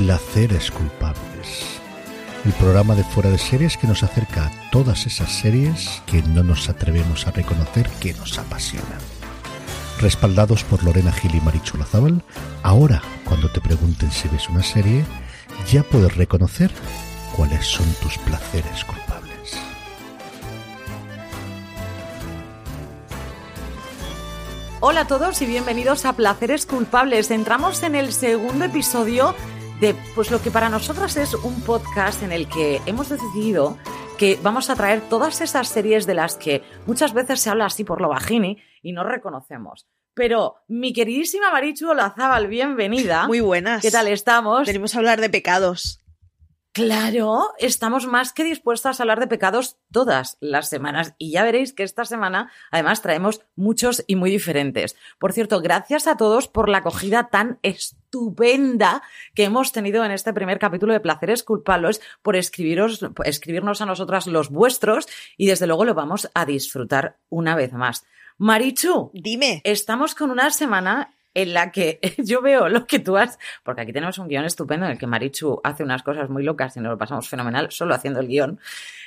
Placeres culpables. El programa de fuera de series que nos acerca a todas esas series que no nos atrevemos a reconocer que nos apasionan. Respaldados por Lorena Gil y Marichu Lazábal, ahora cuando te pregunten si ves una serie, ya puedes reconocer cuáles son tus placeres culpables. Hola a todos y bienvenidos a Placeres Culpables. Entramos en el segundo episodio de pues lo que para nosotras es un podcast en el que hemos decidido que vamos a traer todas esas series de las que muchas veces se habla así por lo bajini y no reconocemos. Pero mi queridísima Marichu Olazábal, bienvenida. Muy buenas. ¿Qué tal estamos? Venimos a hablar de pecados. Claro, estamos más que dispuestas a hablar de pecados todas las semanas y ya veréis que esta semana además traemos muchos y muy diferentes. Por cierto, gracias a todos por la acogida tan estupenda que hemos tenido en este primer capítulo de Placeres Culpables, por escribiros, escribirnos a nosotras los vuestros y desde luego lo vamos a disfrutar una vez más. Marichu, dime. Estamos con una semana en la que yo veo lo que tú has, porque aquí tenemos un guion estupendo en el que Marichu hace unas cosas muy locas y nos lo pasamos fenomenal solo haciendo el guion.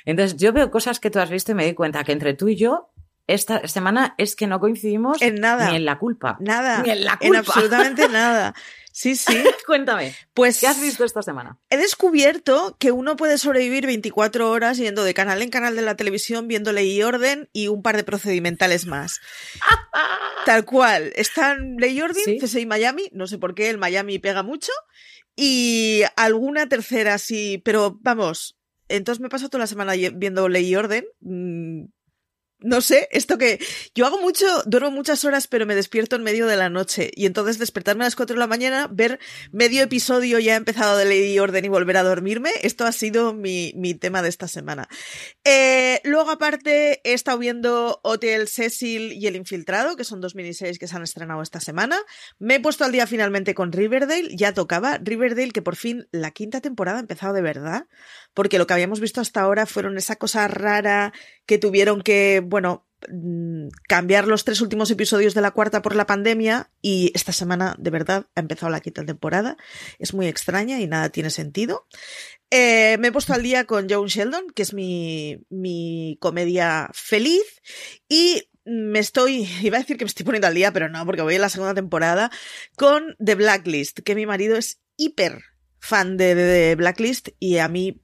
Entonces yo veo cosas que tú has visto y me di cuenta que entre tú y yo esta semana es que no coincidimos en nada. ni en la culpa. Nada. Ni en la culpa. En absolutamente nada. Sí, sí. Cuéntame. Pues, ¿Qué has visto esta semana? He descubierto que uno puede sobrevivir 24 horas yendo de canal en canal de la televisión, viendo ley y orden y un par de procedimentales más. Tal cual. Están ley y orden, ¿Sí? CSI Miami, no sé por qué, el Miami pega mucho. Y alguna tercera, sí, pero vamos. Entonces me paso toda la semana viendo ley y orden. No sé, esto que yo hago mucho, duermo muchas horas, pero me despierto en medio de la noche. Y entonces despertarme a las 4 de la mañana, ver medio episodio ya empezado de Lady Orden y volver a dormirme, esto ha sido mi, mi tema de esta semana. Eh, luego, aparte, he estado viendo Hotel Cecil y El Infiltrado, que son dos miniseries que se han estrenado esta semana. Me he puesto al día finalmente con Riverdale, ya tocaba. Riverdale, que por fin la quinta temporada ha empezado de verdad, porque lo que habíamos visto hasta ahora fueron esa cosa rara que tuvieron que, bueno, mm, cambiar los tres últimos episodios de la cuarta por la pandemia y esta semana de verdad ha empezado la quinta temporada. Es muy extraña y nada tiene sentido. Eh, me he puesto al día con Joan Sheldon, que es mi, mi comedia feliz y me estoy, iba a decir que me estoy poniendo al día, pero no, porque voy en la segunda temporada con The Blacklist, que mi marido es hiper fan de, de, de Blacklist y a mí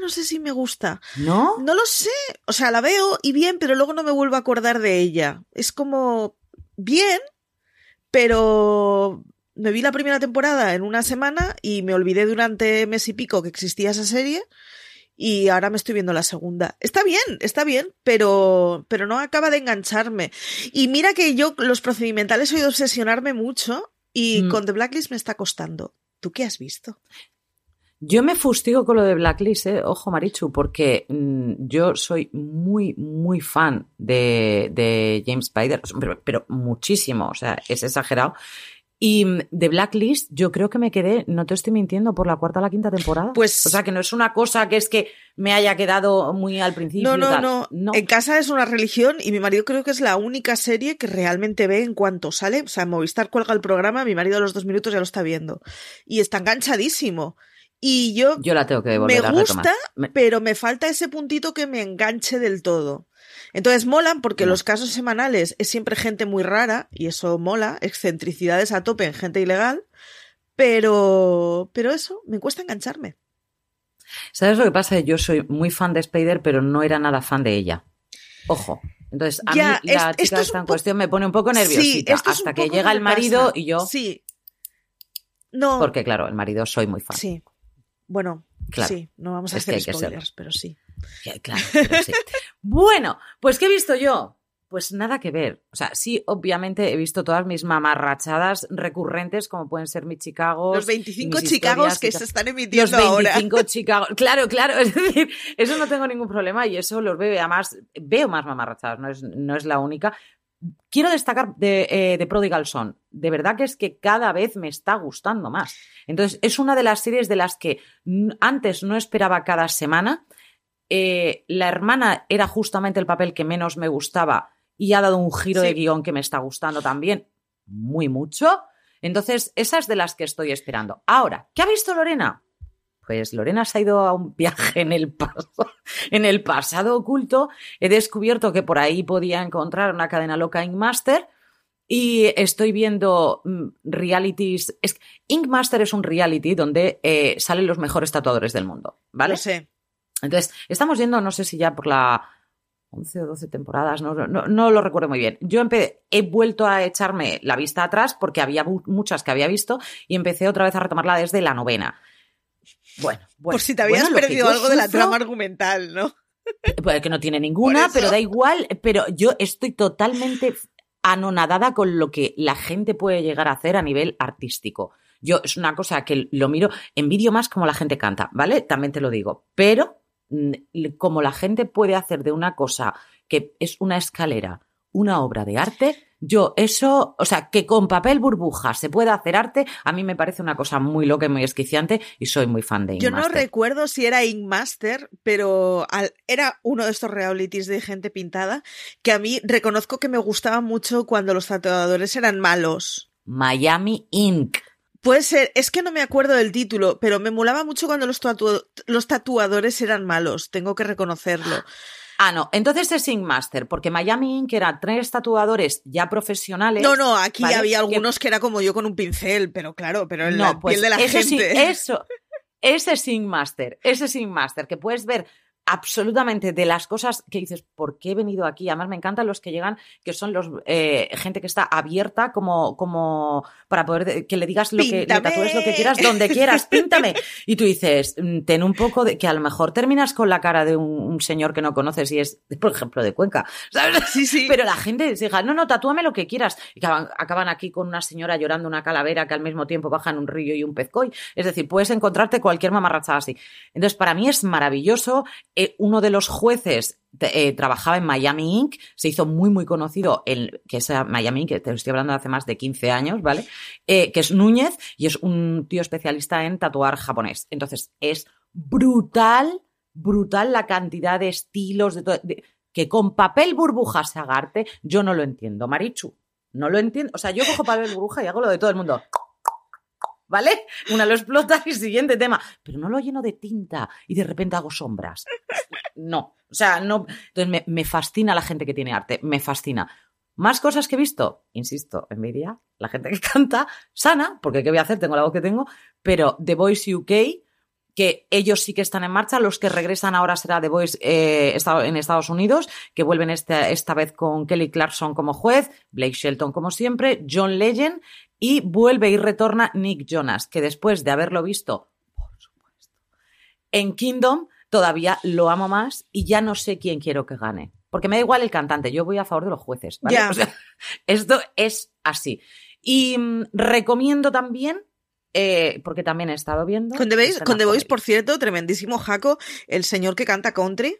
no sé si me gusta. ¿No? No lo sé. O sea, la veo y bien, pero luego no me vuelvo a acordar de ella. Es como bien, pero me vi la primera temporada en una semana y me olvidé durante mes y pico que existía esa serie y ahora me estoy viendo la segunda. Está bien, está bien, pero, pero no acaba de engancharme. Y mira que yo los procedimentales he oído obsesionarme mucho y Mm. con The Blacklist me está costando. ¿Tú qué has visto? Yo me fustigo con lo de Blacklist, ¿eh? ojo Marichu, porque mm, yo soy muy, muy fan de, de James Spider, pero, pero muchísimo, o sea, es exagerado. Y mm, de Blacklist, yo creo que me quedé, no te estoy mintiendo, por la cuarta o la quinta temporada. Pues- O sea, que no es una cosa que es que me haya quedado muy al principio. No, no, tal. no, no. En casa es una religión y mi marido creo que es la única serie que realmente ve en cuanto sale. O sea, Movistar cuelga el programa, mi marido a los dos minutos ya lo está viendo. Y está enganchadísimo. Y yo, Yo la tengo que me a gusta. Me- pero me falta ese puntito que me enganche del todo. Entonces molan porque No. los casos semanales es siempre gente muy rara y eso mola, excentricidades a tope en gente ilegal, pero pero eso me cuesta engancharme. ¿Sabes lo que pasa? Yo soy muy fan de Spider, pero no era nada fan de ella. Ojo. Entonces, a Ya, mí la es- chica esta en cuestión me pone un poco nerviosita. Sí, esto es hasta que llega el marido pasa. y yo. Sí. No. Porque, claro, el marido soy muy fan. Sí. Bueno, Claro. sí, no vamos a Es hacer spoilers, pero sí. Claro, pero sí. bueno, pues ¿qué he visto yo? Pues nada que ver. O sea, sí, obviamente he visto todas mis mamarrachadas recurrentes, como pueden ser mis Chicagos. Los 25 mis Chicagos que se están Los emitiendo ahora. 25 Chicago. Claro, claro. Es decir, eso no tengo ningún problema y eso los veo. Además, veo más mamarrachadas, no es, no es la única. Quiero destacar de, eh, de Prodigal Son. De verdad que es que cada vez me está gustando más. Entonces, es una de las series de las que antes no esperaba cada semana. Eh, la hermana era justamente el papel que menos me gustaba y ha dado un giro de guion que me está gustando también muy mucho. Entonces, esas de las que estoy esperando. Ahora, ¿qué ha visto Lorena? Pues Lorena se ha ido a un viaje en el, pasado, en el pasado oculto. He descubierto que por ahí podía encontrar una cadena loca Ink Master y estoy viendo mm, realities. Es, Ink Master es un reality donde eh, salen los mejores tatuadores del mundo, ¿vale? Sé. Entonces, estamos yendo, no sé si ya por la 11 o 12 temporadas, no, no, no lo recuerdo muy bien. Yo he vuelto a echarme la vista atrás porque había muchas que había visto y empecé otra vez a retomarla desde la novena. Bueno, bueno. Por si te habías bueno, perdido algo de la trama argumental, ¿no? Puede que no tiene ninguna, pero da igual. Pero yo estoy totalmente anonadada con lo que la gente puede llegar a hacer a nivel artístico. Yo es una cosa que lo miro, envidio más como la gente canta, ¿vale? También te lo digo. Pero mm, como la gente puede hacer de una cosa que es una escalera, una obra de arte, yo eso, o sea, que con papel burbuja se pueda hacer arte, a mí me parece una cosa muy loca y muy esquiciante y soy muy fan de Yo no Ink recuerdo si era Ink Master, pero al- era uno de estos realities de gente pintada que a mí reconozco que me gustaba mucho cuando los tatuadores eran malos. Miami Inc. Puede ser, es que no me acuerdo del título, pero me molaba mucho cuando los, tatu- los tatuadores eran malos, tengo que reconocerlo. Ah, no, entonces es Ink Master, porque Miami Inc. era tres tatuadores ya profesionales. No, no, aquí ¿vale? había que- algunos que... era como yo con un pincel, pero claro, pero en No, la pues piel de la eso sí, gente. eso, ese es Ink Master, ese es Ink Master, que puedes ver absolutamente de las cosas que dices, ¿por qué he venido aquí? Además me encantan los que llegan, que son los eh, gente que está abierta como, como para poder de- que le digas lo que, le tatúes lo que quieras, donde quieras, píntame. Y tú dices, mm, ten un poco de, que a lo mejor terminas con la cara de un, un señor que no conoces y es, por ejemplo, de Cuenca, ¿sabes? Sí, sí. Pero la gente dice, no, no, tatúame lo que quieras. Y acaban, acaban aquí con una señora llorando una calavera que al mismo tiempo baja en un río y un pezcoy. Es decir, puedes encontrarte cualquier mamarrachada así. Entonces, para mí es maravilloso. Eh, uno de los jueces eh, trabajaba en Miami Inc., se hizo muy, muy conocido, en, que es Miami Inc., que te estoy hablando de hace más de 15 años, ¿vale? Eh, que es Núñez y es un tío especialista en tatuar japonés. Entonces, es brutal, brutal la cantidad de estilos, de de- que con papel burbuja se haga arte, yo no lo entiendo, Marichu. No lo entiendo. O sea, yo cojo papel burbuja y hago lo de todo el mundo. ¿Vale? Una lo explota y siguiente tema. Pero no lo lleno de tinta y de repente hago sombras. No. O sea, no. Entonces me, me fascina la gente que tiene arte. Me fascina. Más cosas que he visto, insisto, envidia, la gente que canta, sana, porque ¿qué voy a hacer? Tengo la voz que tengo, pero The Voice UK, que ellos sí que están en marcha, los que regresan ahora será The Voice eh, en Estados Unidos, que vuelven esta, esta vez con Kelly Clarkson como juez, Blake Shelton como siempre, John Legend, y vuelve y retorna Nick Jonas, que después de haberlo visto, por supuesto, en Kingdom, todavía lo amo más y ya no sé quién quiero que gane. Porque me da igual el cantante, yo voy a favor de los jueces. ¿vale? Ya. O sea, esto es así. Y mm, recomiendo también, eh, porque también he estado viendo. Con The Voice, Stand con The Up Voice, Comedy. por cierto, tremendísimo Jaco, el señor que canta country.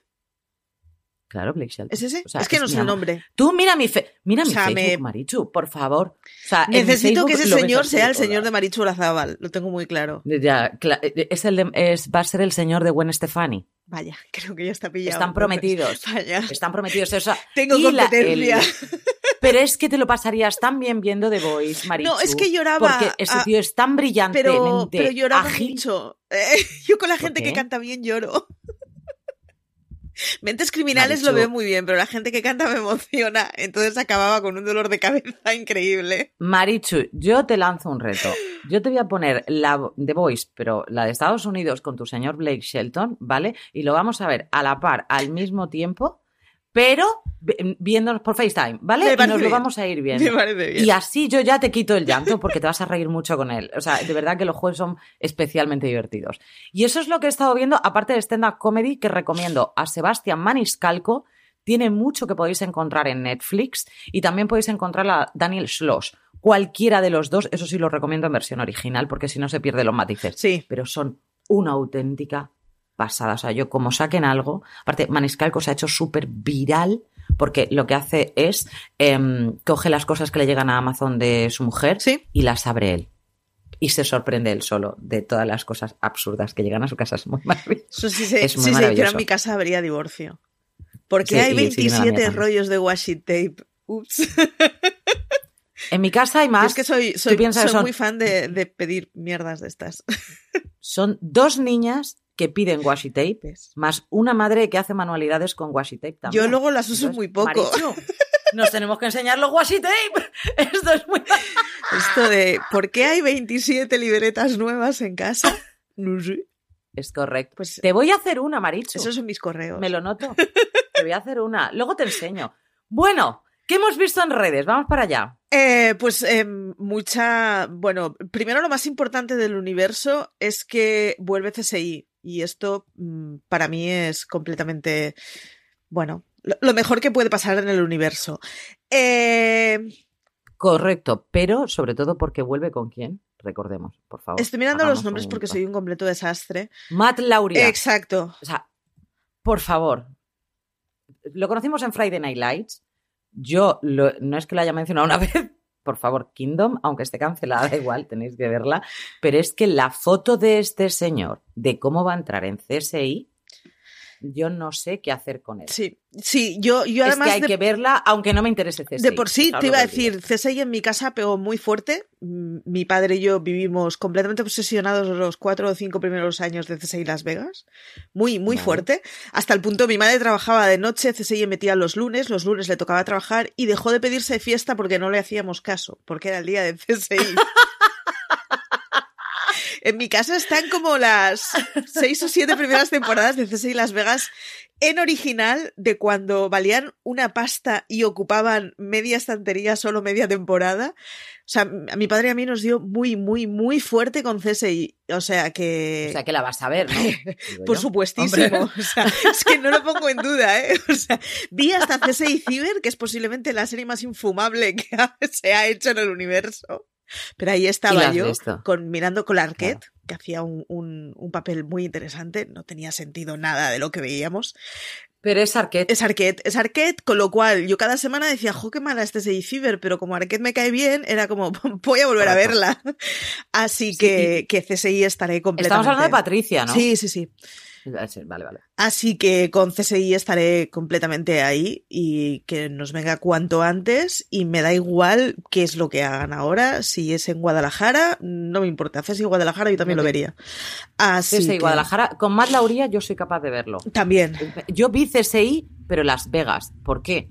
Claro, Blake Shelton. ¿Es ese? O sea, es que no mi sé el nombre. Tú mira mi, fe- mira O mi sea, Facebook, me- Marichu, por favor. O sea, mi Necesito que ese señor sea el toda. señor de Marichu Olazábal. Lo tengo muy claro. Ya, cla- es el de- es, va a ser el señor de Gwen Stefani. Vaya, creo que ya está pillado. Están prometidos. Vaya. Están prometidos. O sea, Tengo y la- competencia. el- pero es que te lo pasarías tan bien viendo The Voice, Marichu. No, es que lloraba. Porque ese tío es tan brillantemente pero, pero lloraba ágil. mucho. Eh, yo con la ¿Por gente que canta bien lloro. Mentes criminales lo veo muy bien, pero la gente que canta me emociona. Entonces acababa con un dolor de cabeza increíble. Marichu, yo te lanzo un reto. Yo te voy a poner la The Voice, pero la de Estados Unidos con tu señor Blake Shelton, ¿vale? Y lo vamos a ver a la par, al mismo tiempo, pero vi- viéndonos por FaceTime, ¿vale? Y nos lo vamos a ir viendo. Me parece bien. Y así yo ya te quito el llanto porque te vas a reír mucho con él. O sea, de verdad que los juegos son especialmente divertidos. Y eso es lo que he estado viendo, aparte de stand-up comedy, que recomiendo a Sebastián Maniscalco. Tiene mucho que podéis encontrar en Netflix y también podéis encontrar a Daniel Schloss. Cualquiera de los dos, eso sí lo recomiendo en versión original porque si no se pierden los matices. Sí. Pero son una auténtica pasada. O sea, yo como saquen algo, aparte Maniscalco se ha hecho súper viral porque lo que hace es em, coge las cosas que le llegan a Amazon de su mujer Sí. y las abre él. Y se sorprende él solo de todas las cosas absurdas que llegan a su casa. Es muy maravilloso. Sí, se, Es muy sí se hiciera maravilloso. en mi casa habría divorcio. Porque hay y sí, en la mía 27 también. rollos de washi tape. Ups. En mi casa hay más. es que soy, son- muy fan de, de pedir mierdas de estas. Son dos niñas que piden washi tape, más una madre que hace manualidades con washi tape también. Yo luego las uso Entonces, muy poco. Marichu, nos tenemos que enseñar los washi tape. Esto es muy... Esto de ¿por qué hay 27 libretas nuevas en casa? No sé. Es correcto. Pues Te voy a hacer una, Marichu. esos son mis correos. Me lo noto. Te voy a hacer una. Luego te enseño. Bueno, ¿qué hemos visto en redes? Vamos para allá. Eh, pues eh, mucha. Bueno, primero lo más importante del universo es que vuelve CSI. Y esto mm, para mí es completamente. Bueno, lo, mejor que puede pasar en el universo. Eh, Correcto, pero sobre todo porque vuelve con quién. Recordemos, por favor. estoy mirando los nombres porque soy un completo desastre. Matt Lauria. Exacto. O sea, por favor. Lo conocimos en Friday Night Lights. Yo lo- no es que lo haya mencionado una vez. Por favor, Kingdom, aunque esté cancelada, da igual, tenéis que verla. Pero es que la foto de este señor, de cómo va a entrar en CSI, yo no sé qué hacer con él. Sí, sí, yo, yo es además que hay de, que verla, aunque no me interese CSI. de por sí ¿sabes te iba a decir, CSI en mi casa pegó muy fuerte. Mi padre y yo vivimos completamente obsesionados los cuatro o cinco primeros años de CSI Las Vegas. Muy, muy Vale. fuerte. Hasta el punto, mi madre trabajaba de noche, CSI metía los lunes, los lunes le tocaba trabajar y dejó de pedirse fiesta porque no le hacíamos caso, porque era el día de CSI. En mi casa están como las seis o siete primeras temporadas de CSI Las Vegas en original de cuando valían una pasta y ocupaban media estantería, solo media temporada. O sea, a mi padre y a mí nos dio muy, muy, muy fuerte con CSI. O sea que... O sea, que la vas a ver, ¿no? Por supuestísimo. Hombre. O sea, es que no lo pongo en duda, ¿eh? O sea, vi hasta CSI Cyber, que es posiblemente la serie más infumable que se ha hecho en el universo. Pero ahí la estaba yo, con, mirando con Arquette, que hacía un, un- un papel muy interesante. No tenía sentido nada de lo que veíamos. Pero es Arquette. Es Arquette, es Arquette, con lo cual yo cada semana decía, jo, qué mala este CSI Cyber, pero como Arquette me cae bien, era como, voy a volver a verla. Así Sí, que, que CSI estaré completamente. Estamos hablando de Patricia, ¿no? Sí, sí, sí. Vale, vale. Así que con CSI estaré completamente ahí y que nos venga cuanto antes y me da igual qué es lo que hagan ahora, si es en Guadalajara, no me importa, CSI Guadalajara yo también lo vería. Así CSI que- Guadalajara. Con Matt Lauria yo soy capaz de verlo. También. Yo vi CSI, pero Las Vegas. ¿Por qué?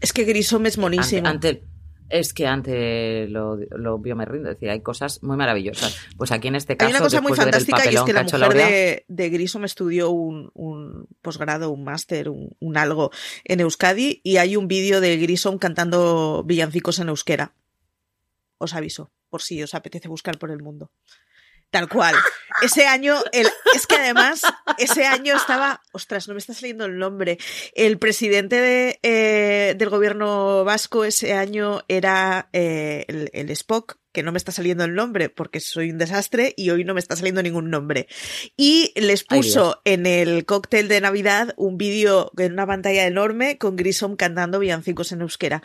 Es que Grissom es monísimo. Ante, ante- es que ante lo, lo vio me rindo. Es decir, hay cosas muy maravillosas. Pues aquí en este caso, Hay una cosa muy fantástica y es que la mujer de, de Grissom estudió un, un posgrado, un máster, un, un algo en Euskadi y hay un vídeo de Grissom cantando villancicos en euskera. Os aviso, por si os apetece buscar por el mundo. Tal cual. Ese año, el, es que además, ese año estaba, ostras, no me está saliendo el nombre. El presidente de, eh, del gobierno vasco ese año era eh, el, el Spock, que no me está saliendo el nombre porque soy un desastre y hoy no me está saliendo ningún nombre. Y les puso en el cóctel de Navidad un vídeo en una pantalla enorme con Grissom cantando villancicos en euskera.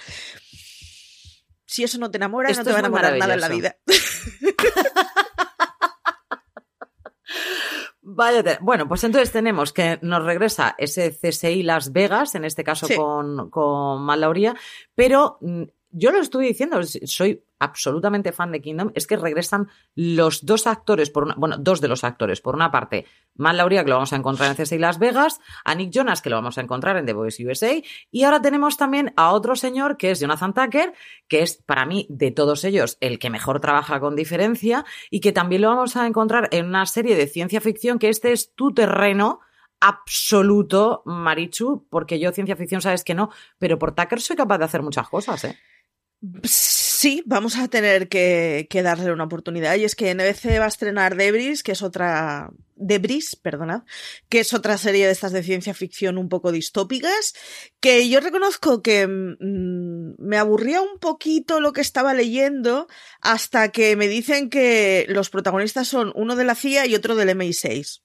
Si eso no te enamora, no te va a enamorar nada en la vida. Vaya, bueno, pues entonces tenemos que nos regresa ese CSI Las Vegas, en este caso con, con Malauría, pero mm, yo lo estuve diciendo, soy absolutamente fan de Kingdom, es que regresan los dos actores, por una, bueno, dos de los actores. Por una parte, Matt Lauria, que lo vamos a encontrar en CSI Las Vegas, a Nick Jonas, que lo vamos a encontrar en The Voice USA, y ahora tenemos también a otro señor, que es Jonathan Tucker, que es para mí, de todos ellos, el que mejor trabaja con diferencia, y que también lo vamos a encontrar en una serie de ciencia ficción, que este es tu terreno, absoluto, Marichu, porque yo ciencia ficción sabes que no, pero por Tucker soy capaz de hacer muchas cosas, ¿eh? Sí, vamos a tener que, darle una oportunidad. Y es que NBC va a estrenar Debris, que es otra. Debris, perdonad, que es otra serie de estas de ciencia ficción un poco distópicas, que yo reconozco que mm, me aburría un poquito lo que estaba leyendo hasta que me dicen que los protagonistas son uno de la CIA y otro del MI6.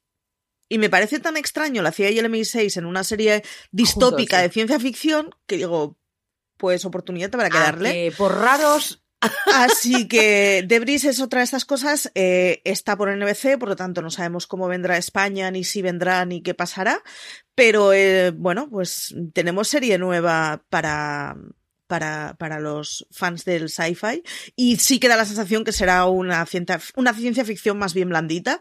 Y me parece tan extraño la CIA y el MI6 en una serie distópica de ciencia ficción que digo, pues oportunidad para que darle. por raros. Así que Debris es otra de estas cosas. Eh, está por NBC, por lo tanto no sabemos cómo vendrá España, ni si vendrá, ni qué pasará. Pero eh, bueno, pues tenemos serie nueva para, para, para, los fans del sci-fi. Y sí que da la sensación que será una ciencia, una ciencia ficción más bien blandita,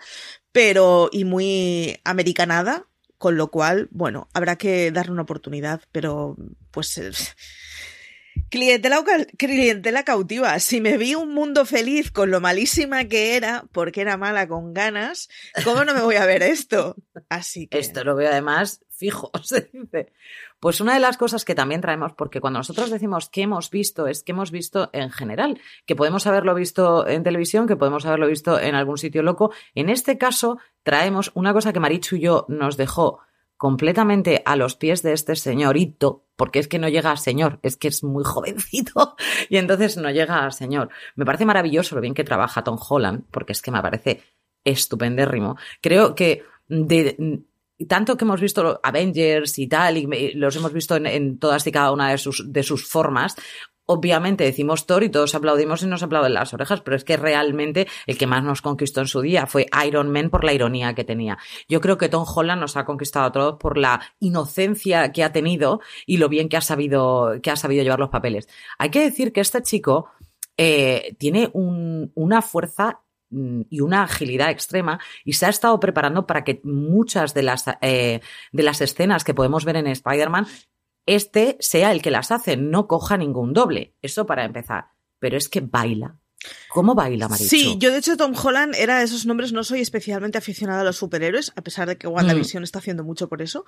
pero y muy americanada. Con lo cual, bueno, habrá que darle una oportunidad, pero pues Clientela, cautiva. Si me vi un mundo feliz con lo malísima que era, porque era mala con ganas, ¿cómo no me voy a ver esto? Así que. Esto lo veo además fijo. Pues una de las cosas que también traemos, porque cuando nosotros decimos que hemos visto, es que hemos visto en general, que podemos haberlo visto en televisión, que podemos haberlo visto en algún sitio loco. En este caso, traemos una cosa que Marichu y yo nos dejó completamente a los pies de este señorito, porque es que no llega a señor, es que es muy jovencito y entonces no llega a señor. Me parece maravilloso lo bien que trabaja Tom Holland, porque es que me parece estupendérrimo. Creo que de, tanto que hemos visto Avengers y tal, y los hemos visto en, en, todas y cada una de sus, de sus formas, Obviamente decimos Thor y todos aplaudimos y nos aplauden las orejas, pero es que realmente el que más nos conquistó en su día fue Iron Man por la ironía que tenía. Yo creo que Tom Holland nos ha conquistado a todos por la inocencia que ha tenido y lo bien que ha sabido, que ha sabido llevar los papeles. Hay que decir que este chico eh, tiene una fuerza mm, y una agilidad extrema y se ha estado preparando para que muchas de las, eh, de las escenas que podemos ver en Spider-Man este sea el que las hace, no coja ningún doble. Eso para empezar. Pero es que baila. ¿Cómo baila Marichu? Sí, yo de hecho Tom Holland era de esos nombres, no soy especialmente aficionada a los superhéroes, a pesar de que WandaVision mm. está haciendo mucho por eso.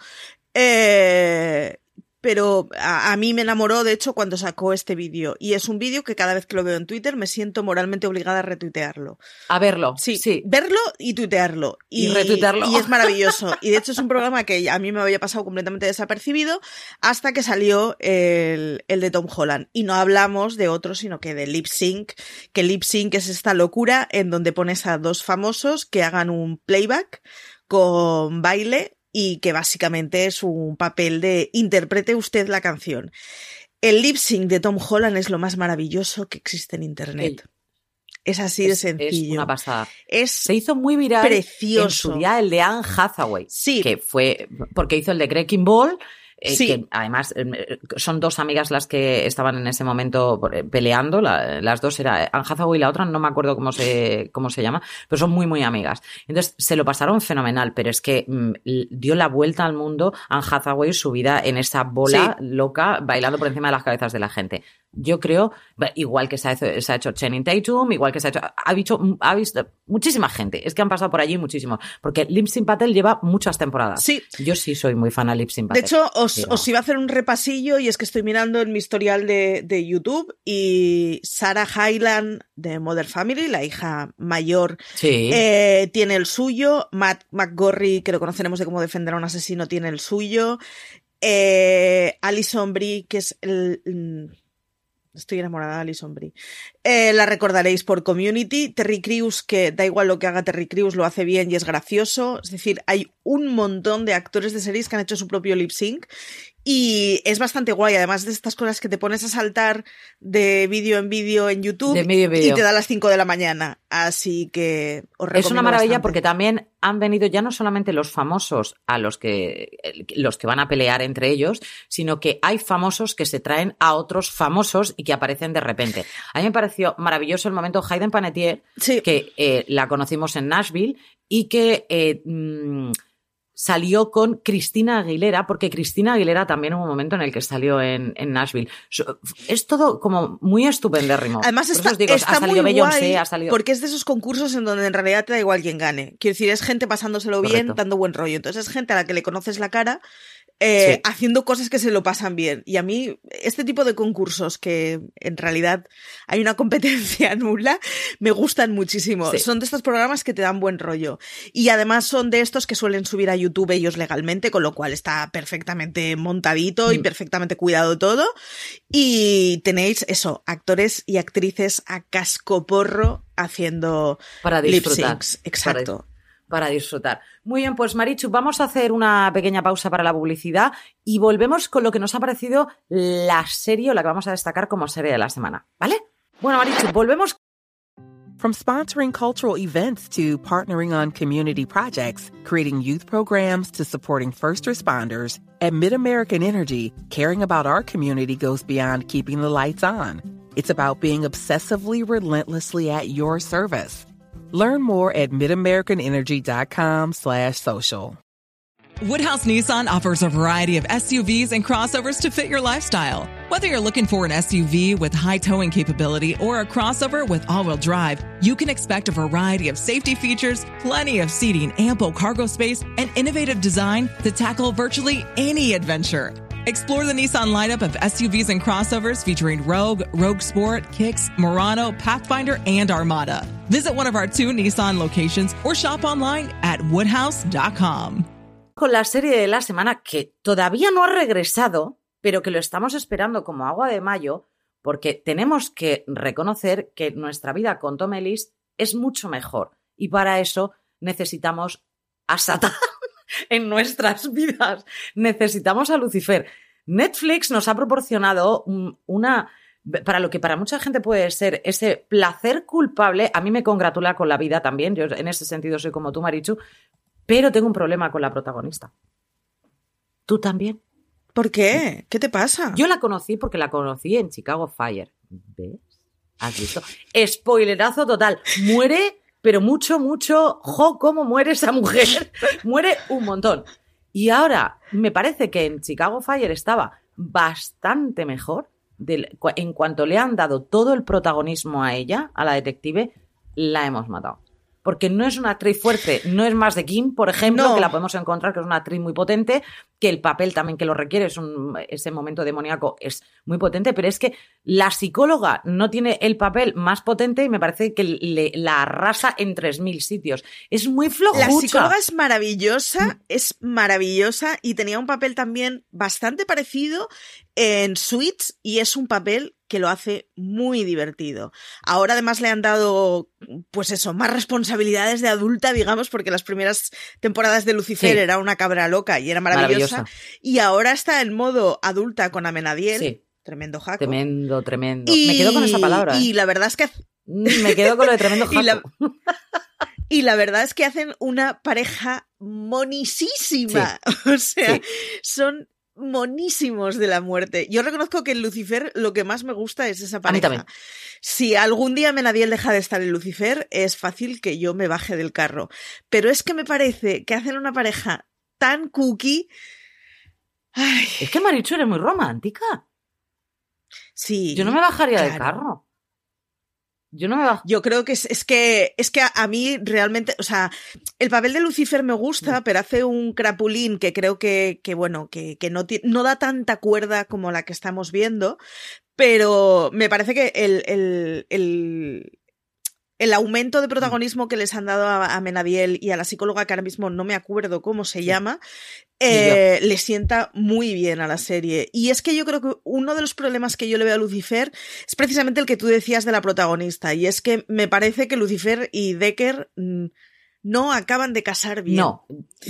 Eh, pero a, mí me enamoró, de hecho, cuando sacó este vídeo. Y es un vídeo que cada vez que lo veo en Twitter me siento moralmente obligada a retuitearlo. A verlo. Sí, sí. verlo y tuitearlo. Y, retuitearlo. Y es maravilloso. Y de hecho es un programa que a mí me había pasado completamente desapercibido hasta que salió el, el de Tom Holland. Y no hablamos de otro, sino que de Lip Sync, que Lip Sync es esta locura en donde pones a dos famosos que hagan un playback con baile y que básicamente es un papel de interprete usted la canción. El lip sync de Tom Holland es lo más maravilloso que existe en internet. Es así de sencillo. Es una pasada. Es Se hizo muy viral precioso. en su día el de Anne Hathaway. Sí. Que fue porque hizo el de Breaking Ball eh, que además em, eh, son dos amigas las que estaban en ese momento eh, peleando, las dos era Anne Hathaway y la otra no me acuerdo cómo se, cómo se llama, pero son muy muy amigas. Entonces se lo pasaron fenomenal, pero es que mm, dio la vuelta al mundo Anne Hathaway subida en esa bola loca bailando por encima de las cabezas de la gente. Yo creo, igual que se ha, hecho, se ha hecho Channing Tatum, igual que se ha hecho, ha visto, ha visto muchísima gente. Es que han pasado por allí muchísimo. Porque Lipsin Patel lleva muchas temporadas. Sí. Yo sí soy muy fan de Lipsin Patel. De hecho, os, iba a hacer un repasillo y es que estoy mirando en mi historial de, YouTube y Sarah Hyland de Mother Family, la hija mayor, eh, tiene el suyo. Matt McGorry, que lo conoceremos de cómo defender a un asesino, tiene el suyo. Eh, Alison Brie, que es el Estoy enamorada de Alison. Eh, la recordaréis por Community. Terry Crews, que da igual lo que haga Terry Crews, lo hace bien y es gracioso. Es decir, hay un montón de actores de series que han hecho su propio lip sync y es bastante guay, además de estas cosas que te pones a saltar de vídeo en vídeo en YouTube y te da las 5 de la mañana. Así que os recomiendo Es una maravilla porque también han venido ya no solamente los famosos a los que los que van a pelear entre ellos, sino que hay famosos que se traen a otros famosos y que aparecen de repente. A mí me pareció maravilloso el momento Hayden Panettiere, que eh, la conocimos en Nashville y que eh, mm, salió con Cristina Aguilera, porque Cristina Aguilera también hubo un momento en el que salió en, Nashville. Es todo como muy estupendérrimo. Además está, ha salido muy guay ha salido... porque es de esos concursos en donde en realidad te da igual quien gane. Quiero decir, es gente pasándoselo bien, dando buen rollo. Entonces es gente a la que le conoces la cara eh, haciendo cosas que se lo pasan bien. Y a mí, este tipo de concursos que en realidad hay una competencia nula, me gustan muchísimo. Son de estos programas que te dan buen rollo. Y además son de estos que suelen subir a YouTube ellos legalmente, con lo cual está perfectamente montadito y mm. perfectamente cuidado todo. Y tenéis eso, actores y actrices a cascoporro haciendo para lip syncs. Exacto para disfrutar. Muy bien, pues Marichu, vamos a hacer una pequeña pausa para la publicidad y volvemos con lo que nos ha parecido la serie la que vamos a destacar como serie de la semana, ¿vale? Bueno, Marichu, volvemos. From sponsoring cultural events to partnering on community projects, creating youth programs to supporting first responders, at MidAmerican Energy, caring about our community goes beyond keeping the lights on. It's about being obsessively relentlessly at your service. Learn more at midamericanenergy.com slash social. Woodhouse Nissan offers a variety of SUVs and crossovers to fit your lifestyle. Whether you're looking for an SUV with high towing capability or a crossover with all-wheel drive, you can expect a variety of safety features, plenty of seating, ample cargo space, and innovative design to tackle virtually any adventure. Explore the Nissan lineup of SUVs and crossovers featuring Rogue, Rogue Sport, Kicks, Murano, Pathfinder, and Armada. Visit one of our two Nissan locations or shop online at woodhouse.com. Con la serie de la semana que todavía no ha regresado, pero que lo estamos esperando como agua de mayo, porque tenemos que reconocer que nuestra vida con Tom Ellis es mucho mejor. Y para eso necesitamos a Satán. en nuestras vidas. Necesitamos a Lucifer. Netflix nos ha proporcionado una, para lo que para mucha gente puede ser ese placer culpable, a mí me congratula con la vida también, yo en ese sentido soy como tú, Marichu, pero tengo un problema con la protagonista. ¿Tú también? ¿Por qué? ¿Qué te pasa? Yo la conocí porque la conocí en Chicago Fire. ¿Ves? ¿Has visto? Spoilerazo total. Muere pero mucho, mucho, jo, cómo muere esa mujer. muere un montón. Y ahora me parece que en Chicago Fire estaba bastante mejor en cuanto le han dado todo el protagonismo a ella, a la detective, la hemos matado porque no es una actriz fuerte, no es más de Kim, por ejemplo, que la podemos encontrar, que es una actriz muy potente, que el papel también que lo requiere, es un, ese momento demoníaco es muy potente, pero es que la psicóloga no tiene el papel más potente y me parece que le, la arrasa en 3.000 sitios. Es muy flojucha. La psicóloga es maravillosa, mm. es maravillosa y tenía un papel también bastante parecido en Suits y es un papel que lo hace muy divertido. Ahora además le han dado, pues eso, más responsabilidades de adulta, digamos, porque las primeras temporadas de Lucifer era una cabra loca y era maravillosa. Y ahora está en modo adulta con Amenadiel. Sí. Tremendo jaco. Tremendo, tremendo. Me quedo con esa palabra. Y ¿eh? la verdad es que... Mm, me quedo con lo de tremendo jaco. y, la... verdad es que hacen una pareja monisísima. O sea, son monísimos de la muerte. Yo reconozco que en Lucifer lo que más me gusta es esa pareja. Si algún día Menadiel deja de estar en Lucifer, es fácil que yo me baje del carro. Pero es que me parece que hacen una pareja tan cookie. Es que Marichu eres muy romántica. Sí. Yo no me bajaría del carro. Yo no me Yo creo que es, que es que a, mí realmente, o sea, el papel de Lucifer me gusta, mm. pero hace un crapulín que creo que, que bueno, que, que no, no da tanta cuerda como la que estamos viendo, pero me parece que el, el, el el aumento de protagonismo que les han dado a, a Menadiel y a la psicóloga que ahora mismo no me acuerdo cómo se llama, eh, le sienta muy bien a la serie. Y es que yo creo que uno de los problemas que yo le veo a Lucifer es precisamente el que tú decías de la protagonista. Y es que me parece que Lucifer y Decker mm, no acaban de casar bien. No,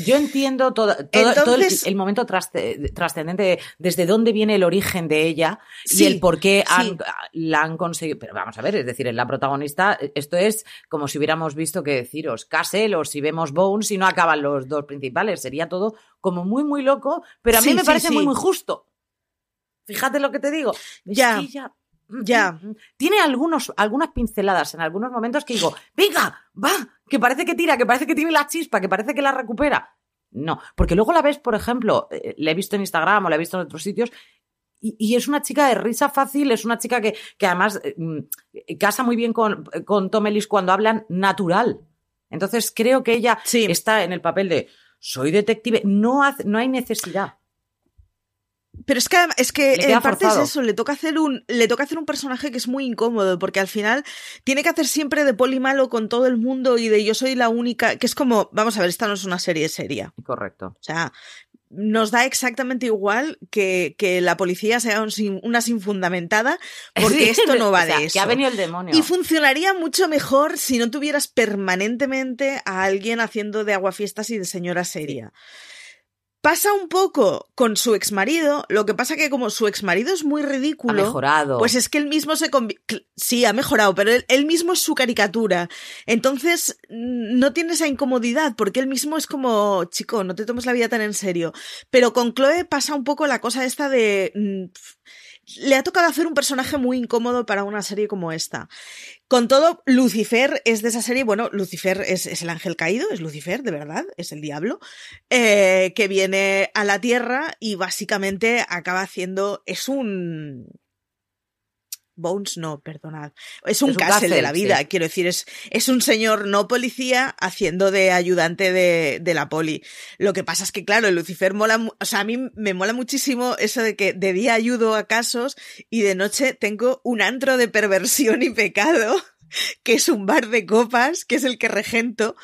yo entiendo todo, todo, todo el, momento trasce- trascendente de desde dónde viene el origen de ella Sí, y el por qué sí. la han conseguido. Pero vamos a ver, es decir, en la protagonista, esto es como si hubiéramos visto que deciros Castle o si vemos Bones y no acaban los dos principales. Sería todo como muy, muy loco, pero a mí Sí, me parece muy, muy justo. Fíjate lo que te digo. Es Ya, que ella- ya. Tiene algunos, algunas pinceladas en algunos momentos que digo, venga, va, que parece que tira, que parece que tiene la chispa, que parece que la recupera. No, porque luego la ves, por ejemplo, eh, la he visto en Instagram o la he visto en otros sitios, y, y es una chica de risa fácil, es una chica que, que además eh, mm, casa muy bien con, con Tom Ellis cuando hablan natural. Entonces creo que ella Sí. está en el papel de soy detective, no, hace- no hay necesidad. Pero es que, es que en parte forzado. es eso, le toca hacer un, le toca hacer un personaje que es muy incómodo, porque al final tiene que hacer siempre de poli malo con todo el mundo y de yo soy la única, que es como, vamos a ver, esta no es una serie seria. Correcto. O sea, nos da exactamente igual que, que la policía sea un sin- una sin fundamentada, porque Sí, esto no va o sea, de eso. Que ha venido el demonio. Y funcionaría mucho mejor si no tuvieras permanentemente a alguien haciendo de aguafiestas y de señora seria. Pasa un poco con su exmarido, lo que pasa que como su exmarido es muy ha ridículo, mejorado. pues es que él mismo se sí ha mejorado, pero él, él mismo es su caricatura. Entonces no tiene esa incomodidad porque él mismo es como, chico, no te tomes la vida tan en serio. Pero con Chloe pasa un poco la cosa esta de mm, le ha tocado hacer un personaje muy incómodo para una serie como esta. Con todo, Lucifer es de esa serie, bueno, Lucifer es, el ángel caído, es Lucifer, de verdad, es el diablo, eh, que viene a la tierra y básicamente acaba haciendo, es un... Bones no, perdonad. Es un Es un castle de la vida, sí. quiero decir, es, es un señor no policía haciendo de ayudante de, de la poli. Lo que pasa es que, claro, el Lucifer mola, o sea, a mí me mola muchísimo eso de que de día ayudo a casos y de noche tengo un antro de perversión y pecado, que es un bar de copas, que es el que regento.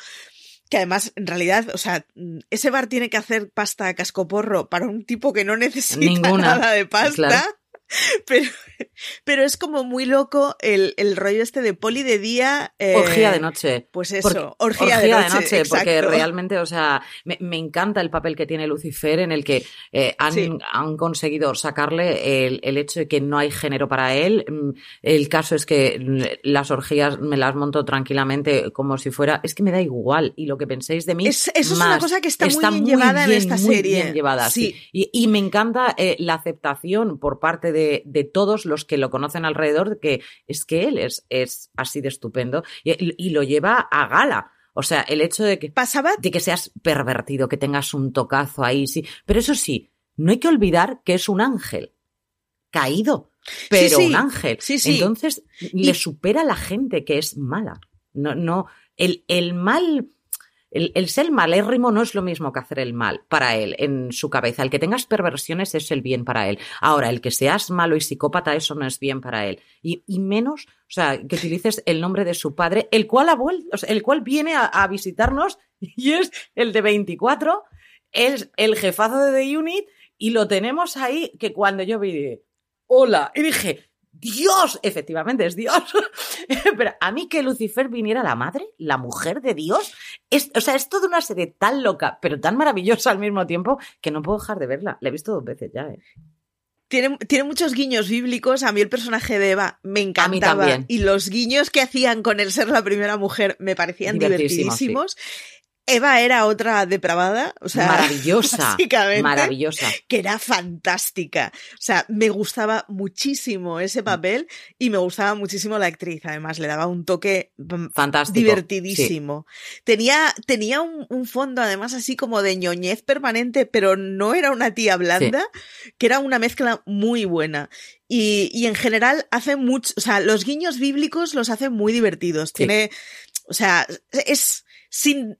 Que además, en realidad, o sea, ese bar tiene que hacer pasta a cascoporro para un tipo que no necesita Ninguna, nada de pasta. claro. Pero, pero es como muy loco el, el rollo este de poli de día. eh, Orgía de noche. Pues eso, Porque- orgía, de noche. porque exacto. realmente, o sea, me, me encanta el papel que tiene Lucifer en el que eh, han, Sí. han conseguido sacarle el, el hecho de que no hay género para él. Mm, El caso es que mm, las orgías me las monto tranquilamente como si fuera, es que me da igual y lo que penséis de mí. Es- eso es una más. cosa que está muy bien llevada en bien, esta muy serie. bien llevada, sí. Sí. Y, y me encanta eh, la aceptación por parte de, de todos los que lo conocen alrededor de que es que él es, es así de estupendo y, y lo lleva a gala. O sea, el hecho de que, Pasaba de que seas pervertido, que tengas un tocazo ahí, sí. Pero eso sí, no hay que olvidar que es un ángel caído, pero sí. un ángel. Sí, sí. Entonces, le supera a la gente que es mala. No, no, el, el mal, el, el ser malérrimo no es lo mismo que hacer el mal para él en su cabeza. El que tengas perversiones es el bien para él. Ahora, el que seas malo y psicópata, eso no es bien para él. Y, y menos, o sea, que utilices el nombre de su padre, el cual ha vuelto, el cual viene a, a visitarnos y es el de 24, es el jefazo de The Unit y lo tenemos ahí que cuando yo vi, hola, y dije, Dios, efectivamente es Dios. Pero a mí que Lucifer viniera la madre, la mujer de Dios, es, o sea, es toda una serie tan loca, pero tan maravillosa al mismo tiempo que no puedo dejar de verla. La he visto dos veces ya, ¿eh? Tiene, tiene muchos guiños bíblicos. A mí el personaje de Eva me encantaba. Y los guiños que hacían con el ser la primera mujer me parecían divertidísimos. Eva era otra depravada, o sea, maravillosa, básicamente, maravillosa. que era fantástica. O sea, me gustaba muchísimo ese Mm. papel y me gustaba muchísimo la actriz. Además, le daba un toque mm, Fantástico. divertidísimo. Tenía, tenía un, un fondo además así como de ñoñez permanente, pero no era una tía blanda, que era una mezcla muy buena. Y, y en general hace mucho, o sea, los guiños bíblicos los hace muy divertidos. Sí. Tiene, o sea, es sin,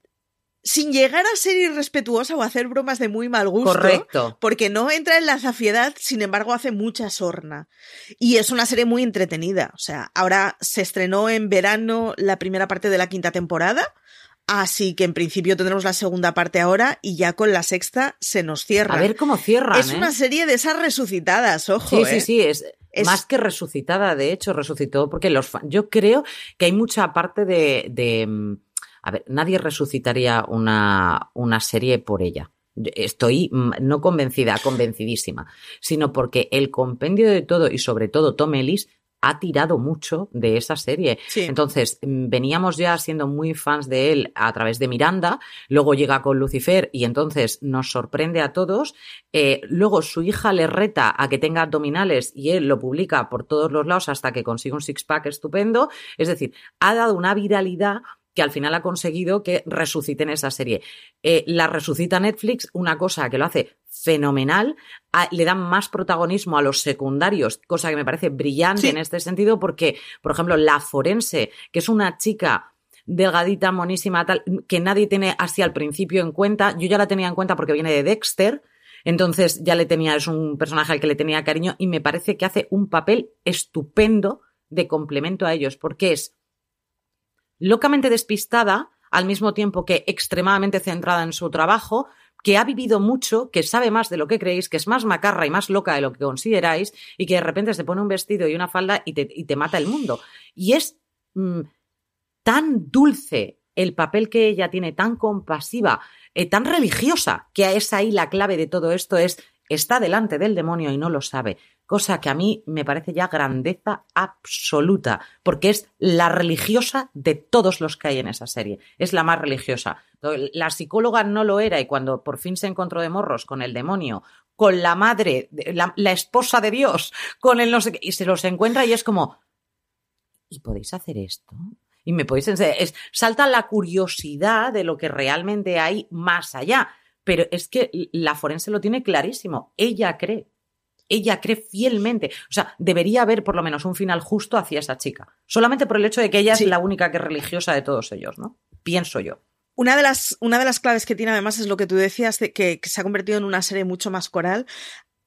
sin llegar a ser irrespetuosa o hacer bromas de muy mal gusto. Correcto. Porque no entra en la zafiedad, sin embargo hace mucha sorna. Y es una serie muy entretenida. O sea, ahora se estrenó en verano la primera parte de la quinta temporada. Así que en principio tendremos la segunda parte ahora y ya con la sexta se nos cierra. A ver cómo cierran. Es ¿eh? una serie de esas resucitadas, ojo. Sí, ¿eh? sí, sí, es, Es- más que resucitada, de hecho, resucitó porque los fan- yo creo que hay mucha parte de, de, mm, a ver, nadie resucitaría una, una serie por ella. Estoy mm, no convencida, convencidísima, sino porque el compendio de todo y sobre todo Tom Ellis ha tirado mucho de esa serie. Sí. Entonces, mm, veníamos ya siendo muy fans de él a través de Miranda, luego llega con Lucifer y entonces nos sorprende a todos. Eh, luego su hija le reta a que tenga abdominales y él lo publica por todos los lados hasta que consigue un six-pack estupendo. Es decir, ha dado una viralidad que al final ha conseguido que resuciten esa serie. Eh, la resucita Netflix, una cosa que lo hace fenomenal, a- le dan más protagonismo a los secundarios, cosa que me parece brillante Sí. en este sentido, porque, por ejemplo, la forense, que es una chica delgadita, monísima, tal, que nadie tiene así al principio en cuenta, yo ya la tenía en cuenta porque viene de Dexter, entonces ya le tenía, es un personaje al que le tenía cariño y me parece que hace un papel estupendo de complemento a ellos, porque es locamente despistada, al mismo tiempo que extremadamente centrada en su trabajo, que ha vivido mucho, que sabe más de lo que creéis, que es más macarra y más loca de lo que consideráis, y que de repente se pone un vestido y una falda y te, mata el mundo. Y es mm, tan dulce el papel que ella tiene, tan compasiva, eh, tan religiosa, que es ahí la clave de todo esto, es está delante del demonio y no lo sabe. Cosa que a mí me parece ya grandeza absoluta, porque es la religiosa de todos los que hay en esa serie. Es la más religiosa. La psicóloga no lo era y cuando por fin se encontró de morros con el demonio, con la madre, la, esposa de Dios, con el no sé qué, y se los encuentra y es como, ¿y podéis hacer esto? Y me podéis enseñar. Es, salta la curiosidad de lo que realmente hay más allá. Pero es que la forense lo tiene clarísimo. Ella cree. Ella cree fielmente. O sea, debería haber por lo menos un final justo hacia esa chica. Solamente por el hecho de que ella Sí. es la única que es religiosa de todos ellos, ¿no? Pienso yo. Una de, las, una de las claves que tiene además es lo que tú decías, de que, que se ha convertido en una serie mucho más coral.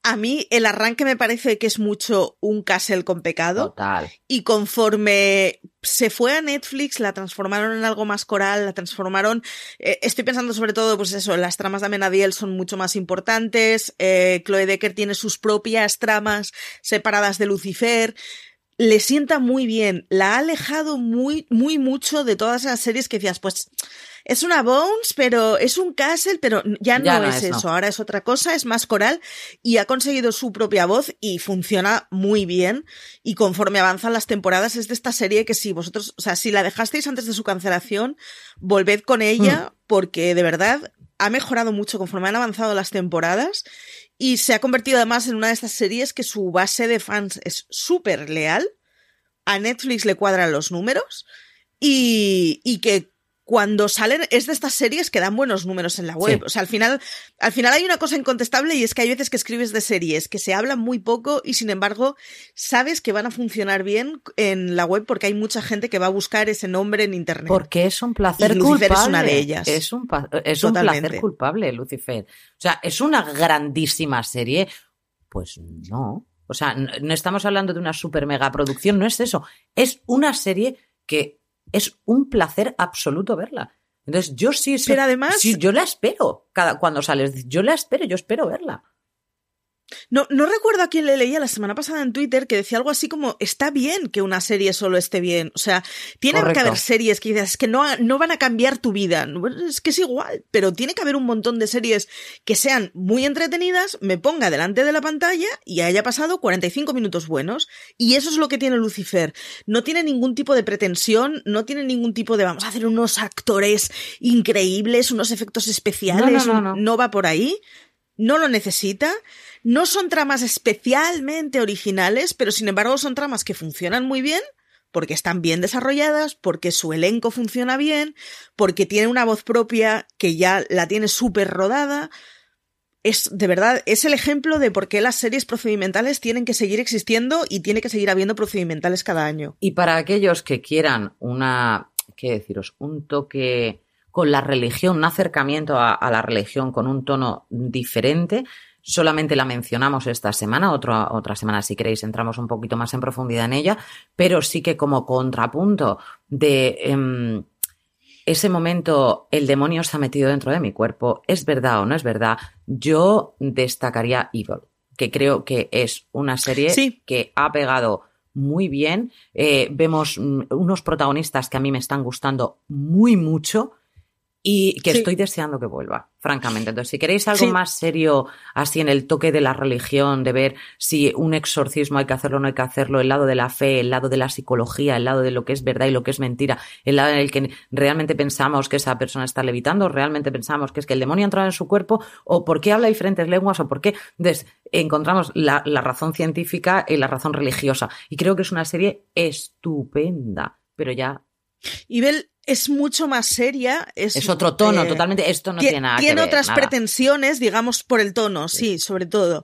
A mí el arranque me parece que es mucho un castle con pecado. Total. Y conforme se fue a Netflix, la transformaron en algo más coral, la transformaron. eh, estoy pensando sobre todo, pues eso, las tramas de Amenadiel son mucho más importantes. eh, Chloe Decker tiene sus propias tramas separadas de Lucifer. Le sienta muy bien. La ha alejado muy, muy mucho de todas las series que decías, pues es una Bones, pero es un Castle, pero ya no, Ya no es, no. eso. Ahora es otra cosa, es más coral y ha conseguido su propia voz y funciona muy bien. Y conforme avanzan las temporadas, es de esta serie que si vosotros, o sea, si la dejasteis antes de su cancelación, volved con ella, porque de verdad ha mejorado mucho conforme han avanzado las temporadas y se ha convertido además en una de estas series que su base de fans es súper leal. A Netflix le cuadran los números y, y que cuando salen es de estas series que dan buenos números en la web. Sí. O sea, al final, al final hay una cosa incontestable y es que hay veces que escribes de series que se hablan muy poco y sin embargo sabes que van a funcionar bien en la web porque hay mucha gente que va a buscar ese nombre en internet. Porque es un placer Y Lucifer culpable. es una de ellas. Es un, es un placer culpable, Lucifer. O sea, es una grandísima serie. Pues no. O sea, no estamos hablando de una super mega producción, no es eso. Es una serie que es un placer absoluto verla. Entonces, yo sí, Pero además- sí, yo la espero cada, cuando sales. Yo la espero, yo espero verla. No, no recuerdo a quién le leía la semana pasada en Twitter que decía algo así como está bien que una serie solo esté bien. O sea, tiene Correcto. que haber series que dices "Es que no, no van a cambiar tu vida. Es que es igual, pero tiene que haber un montón de series que sean muy entretenidas, me ponga delante de la pantalla y haya pasado 45 minutos buenos. Y eso es lo que tiene Lucifer. No tiene ningún tipo de pretensión, no tiene ningún tipo de vamos a hacer unos actores increíbles, unos efectos especiales. No, no, no, no. va por ahí no lo necesita. No son tramas especialmente originales, pero sin embargo son tramas que funcionan muy bien porque están bien desarrolladas, porque su elenco funciona bien, porque tiene una voz propia que ya la tiene súper rodada. Es, de verdad, es el ejemplo de por qué las series procedimentales tienen que seguir existiendo y tiene que seguir habiendo procedimentales cada año. Y para aquellos que quieran una, ¿qué deciros? Un toque con la religión, un acercamiento a, a la religión con un tono diferente. Solamente la mencionamos esta semana, otra, otra semana si queréis entramos un poquito más en profundidad en ella, pero sí que como contrapunto de em, ese momento el demonio se ha metido dentro de mi cuerpo, es verdad o no es verdad, yo destacaría Evil, que creo que es una serie Sí. que ha pegado muy bien. Eh, vemos mm, unos protagonistas que a mí me están gustando muy mucho y que Sí. estoy deseando que vuelva, francamente. Entonces, si queréis algo Sí. más serio, así en el toque de la religión, de ver si un exorcismo hay que hacerlo o no hay que hacerlo, el lado de la fe, el lado de la psicología, el lado de lo que es verdad y lo que es mentira, el lado en el que realmente pensamos que esa persona está levitando, realmente pensamos que es que el demonio ha entrado en su cuerpo, o por qué habla diferentes lenguas, o por qué Entonces, encontramos la, la razón científica y la razón religiosa. Y creo que es una serie estupenda, pero ya Ibel es mucho más seria. Es, es otro tono, eh, totalmente. Esto no tie- tiene nada tiene que ver. otras nada. pretensiones, digamos, por el tono, sí, sobre todo.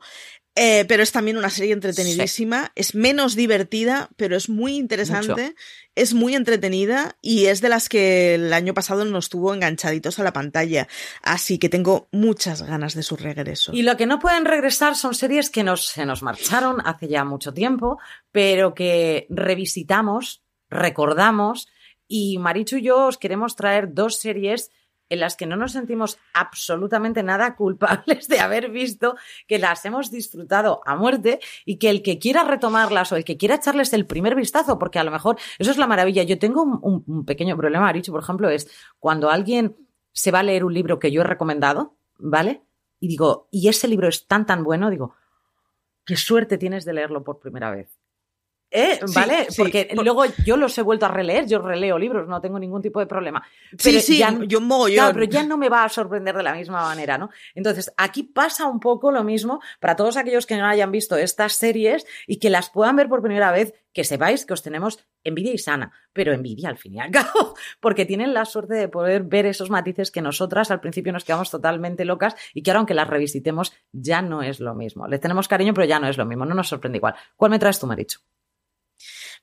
Eh, pero es también una serie entretenidísima. Es menos divertida, pero es muy interesante. Es muy entretenida y es de las que el año pasado nos tuvo enganchaditos a la pantalla. Así que tengo muchas ganas de su regreso. Y lo que no pueden regresar son series que nos, se nos marcharon hace ya mucho tiempo, pero que revisitamos, recordamos. Y Marichu y yo os queremos traer dos series en las que no nos sentimos absolutamente nada culpables de haber visto, que las hemos disfrutado a muerte y que el que quiera retomarlas o el que quiera echarles el primer vistazo, porque a lo mejor eso es la maravilla. Yo tengo un, un- pequeño problema, Marichu, por ejemplo, es cuando alguien se va a leer un libro que yo he recomendado, ¿vale? Y digo, y ese libro es tan, tan bueno, digo, qué suerte tienes de leerlo por primera vez. ¿Eh? Sí, ¿Vale? sí, Porque por- luego yo los he vuelto a releer, yo releo libros, no tengo ningún tipo de problema. sí, Pero sí, ya- yo mogollón. Claro, pero ya no me va a sorprender de la misma manera, ¿no? Entonces, aquí pasa un poco lo mismo para todos aquellos que no hayan visto estas series y que las puedan ver por primera vez, que sepáis que os tenemos envidia y sana, pero envidia al fin y al cabo, porque tienen la suerte de poder ver esos matices que nosotras al principio nos quedamos totalmente locas y que ahora aunque las revisitemos ya no es lo mismo. Les tenemos cariño, pero ya no es lo mismo, no nos sorprende igual. ¿Cuál me traes tú, Maricho?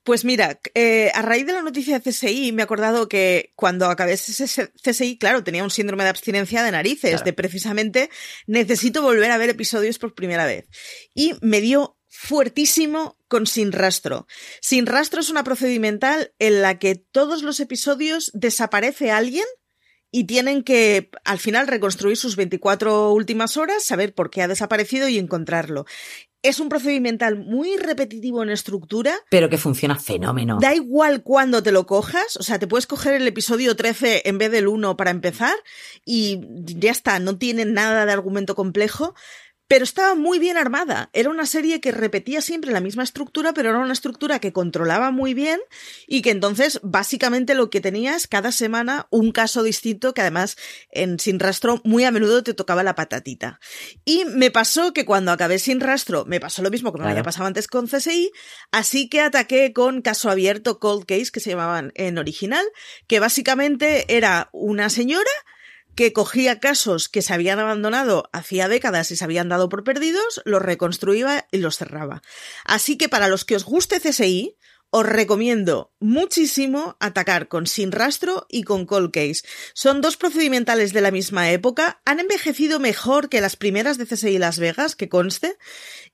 Pues mira, eh, a raíz de la noticia de CSI me he acordado que cuando acabé ese CSI, claro, tenía un síndrome de abstinencia de narices, Claro. de precisamente necesito volver a ver episodios por primera vez. Y me dio fuertísimo con Sin Rastro. Sin Rastro es una procedimental en la que todos los episodios desaparece alguien y tienen que al final reconstruir sus 24 últimas horas, saber por qué ha desaparecido y encontrarlo. Es un procedimental muy repetitivo en estructura, Pero que funciona fenómeno. Da igual cuándo te lo cojas, o sea, te puedes coger el episodio 13 en vez del 1 para empezar y ya está, no tiene nada de argumento complejo, pero estaba muy bien armada. Era una serie que repetía siempre la misma estructura, pero era una estructura que controlaba muy bien y que entonces básicamente lo que tenía es cada semana un caso distinto que además en Sin Rastro muy a menudo te tocaba la patatita. Y me pasó que cuando acabé Sin Rastro me pasó lo mismo que me Claro. había pasado antes con CSI, así que ataqué con Caso Abierto, Cold Case, que se llamaban en original, que básicamente era una señora que cogía casos que se habían abandonado hacía décadas y se habían dado por perdidos, los reconstruía y los cerraba. Así que para los que os guste CSI, os recomiendo muchísimo atacar con Sin Rastro y con Cold Case. Son dos procedimentales de la misma época, han envejecido mejor que las primeras de CSI Las Vegas, que conste,